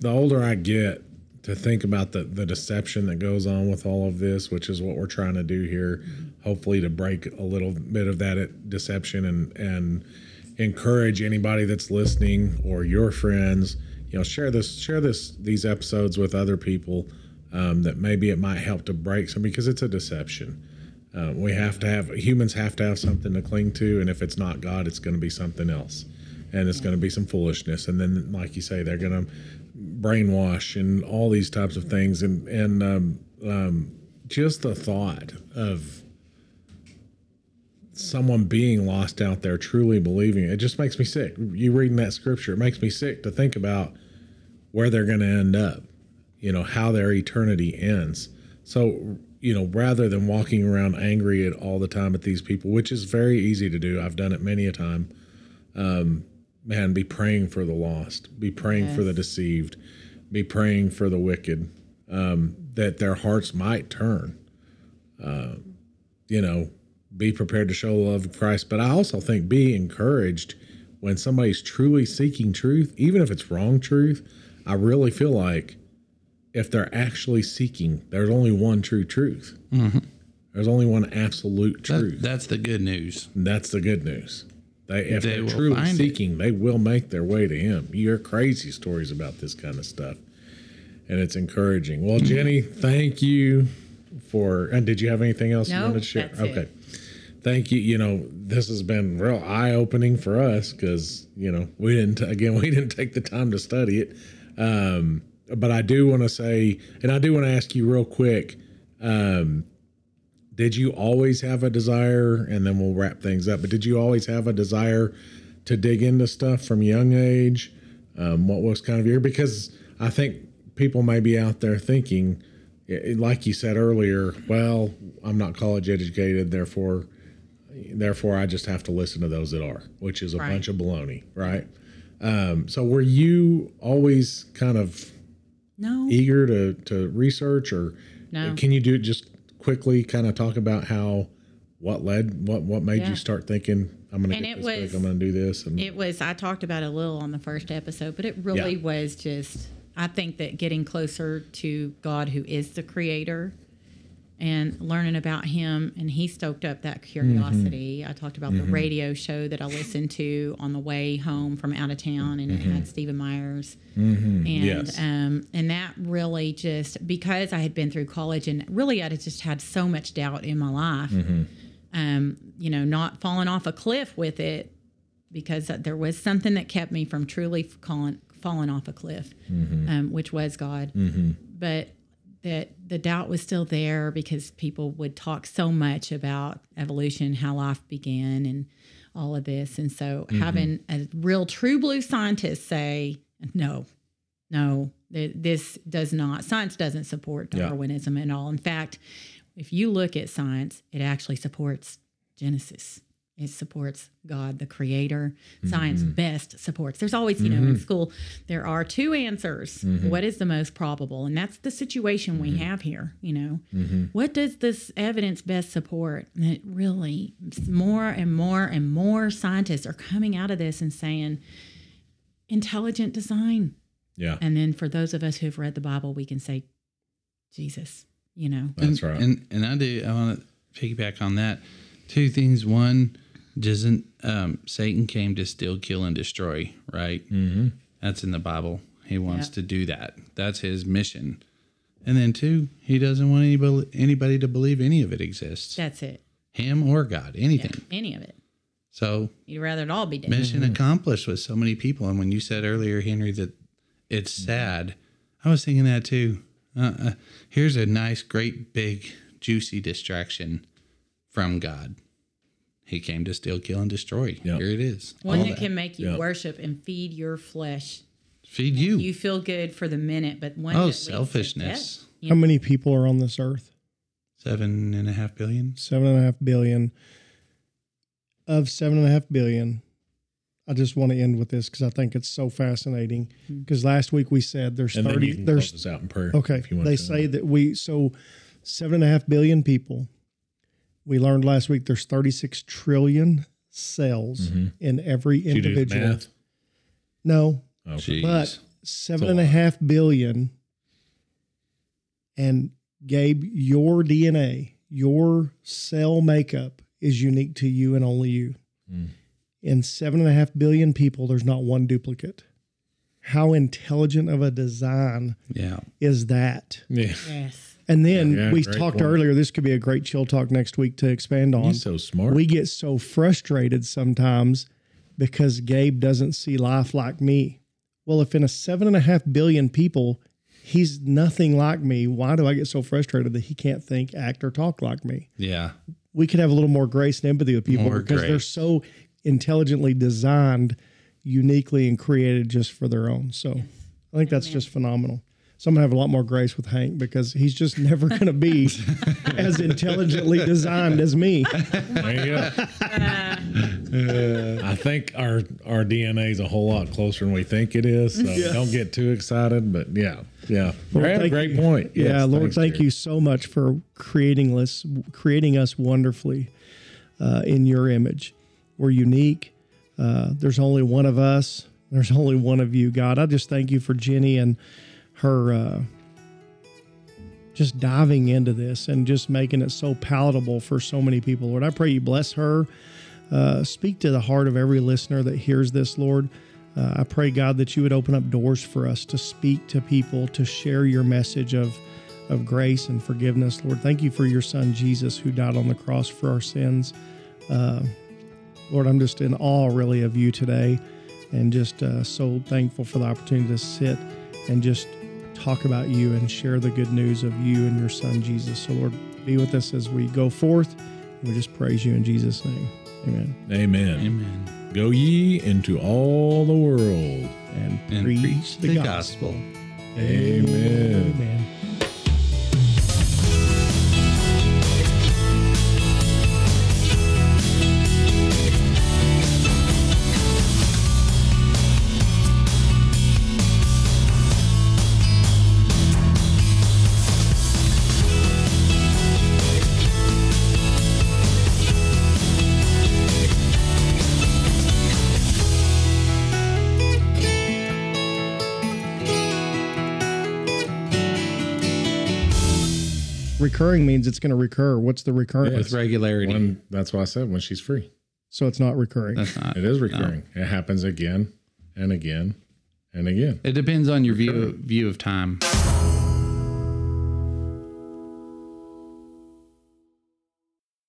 [SPEAKER 1] the older I get to think about the the deception that goes on with all of this, which is what we're trying to do here. Hopefully, to break a little bit of that deception and and encourage anybody that's listening or your friends. You know, share this share this these episodes with other people um, that maybe it might help to break some because it's a deception. Uh, we have to have humans have to have something to cling to, and if it's not God, it's going to be something else, and it's going to be some foolishness. And then, like you say, they're going to brainwash and all these types of things, and and um, um, just the thought of someone being lost out there, truly believing it, just makes me sick. You reading that scripture, it makes me sick to think about where they're going to end up. You know how their eternity ends. So you know, rather than walking around angry at all the time at these people, which is very easy to do. I've done it many a time. Um, man, be praying for the lost, be praying for the deceived, be praying for the wicked, um, that their hearts might turn. Uh, you know, be prepared to show the love of Christ. But I also think be encouraged when somebody's truly seeking truth, even if it's wrong truth. I really feel like if they're actually seeking, there's only one true truth. There's only one absolute
[SPEAKER 4] That-
[SPEAKER 1] truth.
[SPEAKER 4] that's the good news.
[SPEAKER 1] That's the good news. They, if
[SPEAKER 4] They
[SPEAKER 1] they are truly
[SPEAKER 4] find it.
[SPEAKER 1] seeking, they will make their way to Him. You hear crazy stories about this kind of stuff, and it's encouraging. Well, Jenny, thank you for. And did you have anything else you wanted to share?
[SPEAKER 2] that's it.
[SPEAKER 1] okay. Thank you. You know, this has been real eye opening for us because you know we didn't again we didn't take the time to study it. Um, but I do want to say, and I do want to ask you real quick. Um, did you always have a desire and then we'll wrap things up but did you always have a desire to dig into stuff from young age um, what was kind of your because i think people may be out there thinking like you said earlier well i'm not college educated therefore therefore i just have to listen to those that are which is a
[SPEAKER 2] Right.
[SPEAKER 1] bunch of baloney right um, so were you always kind of
[SPEAKER 2] No.
[SPEAKER 1] eager to to research or
[SPEAKER 2] No.
[SPEAKER 1] can you do it just quickly kind of talk about how what led what what made
[SPEAKER 2] Yeah.
[SPEAKER 1] you start thinking i'm gonna
[SPEAKER 2] And
[SPEAKER 1] get this
[SPEAKER 2] was-
[SPEAKER 1] book, i'm gonna do this and
[SPEAKER 2] It was, I talked about it a little on the first episode, but it really
[SPEAKER 1] Yeah.
[SPEAKER 2] was just, I think that getting closer to God, who is the creator, and learning about him and he stoked up that curiosity. Mm-hmm. I talked about the mm-hmm. radio show that i listened to on the way home from out of town and it had mm-hmm. stephen myers. And
[SPEAKER 1] Yes.
[SPEAKER 2] um, and that really just because i had been through college and really i had just had so much doubt in my life um, you know not falling off a cliff with it because there was something that kept me from truly falling, falling off a cliff um, which was god. But that the doubt was still there because people would talk so much about evolution, how life began, and all of this. And so mm-hmm. having a real true blue scientist say, no, no, th- this does not, science doesn't support
[SPEAKER 1] Yeah.
[SPEAKER 2] Darwinism at all. In fact, if you look at science, it actually supports Genesis. It supports God, the creator. Mm-hmm. Science best supports. There's always, you know, in mm-hmm. school, there are two answers. Mm-hmm. What is the most probable? And that's the situation we have here, you know. What does this evidence best support? And it really, more and more and more scientists are coming out of this and saying, intelligent design.
[SPEAKER 1] Yeah.
[SPEAKER 2] And then for those of us who have read the Bible, we can say, Jesus, you know.
[SPEAKER 1] That's right.
[SPEAKER 4] And and I do I want to piggyback on that. Two things. One, doesn't um, Satan came to steal, kill, and destroy, right? Mm-hmm. That's in the Bible. He wants
[SPEAKER 2] Yeah.
[SPEAKER 4] to do that. That's his mission. And then two, he doesn't want anybody anybody to believe any of it exists,
[SPEAKER 2] That's it.
[SPEAKER 4] him or God, anything.
[SPEAKER 2] Any of it.
[SPEAKER 4] So
[SPEAKER 2] You'd rather it all be dead.
[SPEAKER 4] mission accomplished with so many people. And when you said earlier, Henry, that it's sad, I was thinking that too. Uh, uh, here's a nice, great, big, juicy distraction from God. He came to steal, kill, and destroy.
[SPEAKER 1] Yeah.
[SPEAKER 4] Here it is.
[SPEAKER 2] One
[SPEAKER 4] All
[SPEAKER 2] that can make you
[SPEAKER 1] Yeah.
[SPEAKER 2] worship and feed your flesh.
[SPEAKER 4] feed you.
[SPEAKER 2] You feel good for the minute, but one oh, that
[SPEAKER 4] oh,
[SPEAKER 2] leads to
[SPEAKER 4] selfishness.
[SPEAKER 2] death.
[SPEAKER 3] How
[SPEAKER 2] know,
[SPEAKER 3] many people are on this earth?
[SPEAKER 4] Seven and a half billion.
[SPEAKER 3] Seven and a half billion. Of seven and a half billion, I just want to end with this because I think it's so fascinating. Mm-hmm. Because last week we said there's
[SPEAKER 1] and then you
[SPEAKER 3] thirty.
[SPEAKER 1] can
[SPEAKER 3] There's
[SPEAKER 1] close us out in prayer.
[SPEAKER 3] Okay.
[SPEAKER 1] if you want
[SPEAKER 3] They
[SPEAKER 1] to.
[SPEAKER 3] say that we so seven and a half billion people. We learned last week there's 36 trillion cells in every
[SPEAKER 1] Did you do the
[SPEAKER 3] individual.
[SPEAKER 1] math?
[SPEAKER 3] No,
[SPEAKER 1] Okay.
[SPEAKER 4] Jeez.
[SPEAKER 3] but seven
[SPEAKER 1] It's a
[SPEAKER 3] and a
[SPEAKER 1] lot.
[SPEAKER 3] half billion. And Gabe, your DNA, your cell makeup is unique to you and only you.
[SPEAKER 1] Mm.
[SPEAKER 3] In seven and a half billion people, there's not one duplicate. How intelligent of a design
[SPEAKER 4] yeah.
[SPEAKER 3] is that?
[SPEAKER 1] Yeah.
[SPEAKER 2] yes.
[SPEAKER 3] And then
[SPEAKER 1] Yeah,
[SPEAKER 3] we talked
[SPEAKER 1] point.
[SPEAKER 3] earlier. This could be a great chill talk next week to expand on.
[SPEAKER 1] He's so smart.
[SPEAKER 3] We get so frustrated sometimes because Gabe doesn't see life like me. Well, if in a seven and a half billion people, he's nothing like me, why do I get so frustrated that he can't think, act, or talk like me?
[SPEAKER 4] Yeah.
[SPEAKER 3] We could have a little more grace and empathy with people
[SPEAKER 4] More
[SPEAKER 3] because they're so intelligently designed, uniquely and created just for their own. So I think that's just phenomenal. So I'm gonna have a lot more grace with Hank because he's just never gonna be as intelligently designed as me.
[SPEAKER 1] There you go. I think our our DNA is a whole lot closer than we think it is. So don't get too excited. But yeah, yeah.
[SPEAKER 3] Lord,
[SPEAKER 1] Great, great
[SPEAKER 3] you.
[SPEAKER 1] point.
[SPEAKER 3] Yeah, Lord, thank
[SPEAKER 1] Jerry.
[SPEAKER 3] you so much for creating us, creating us wonderfully uh, in your image. We're unique. Uh, there's only one of us. There's only one of you, God. I just thank you for Jenny and her uh, just diving into this and just making it so palatable for so many people. Lord, I pray you bless her. Uh, speak to the heart of every listener that hears this, Lord. Uh, I pray, God, that you would open up doors for us to speak to people, to share your message of, of grace and forgiveness. Lord, thank you for your son, Jesus, who died on the cross for our sins. Uh, Lord, I'm just in awe, really, of you today and just uh, so thankful for the opportunity to sit and just talk about you and share the good news of you and your son, Jesus. So, Lord, be with us as we go forth. We just praise you in Jesus' name. Amen.
[SPEAKER 1] Amen.
[SPEAKER 4] Amen.
[SPEAKER 1] Go ye into all the world.
[SPEAKER 3] And,
[SPEAKER 4] And
[SPEAKER 3] preach, the, gospel.
[SPEAKER 1] Amen.
[SPEAKER 3] Amen. Recurring means it's going to recur. What's the recurring?
[SPEAKER 4] with regularity.
[SPEAKER 1] When that's why I said when she's free.
[SPEAKER 3] So it's not recurring.
[SPEAKER 4] That's not.
[SPEAKER 1] It is recurring. It happens again and again and again.
[SPEAKER 4] It depends on your view view of time.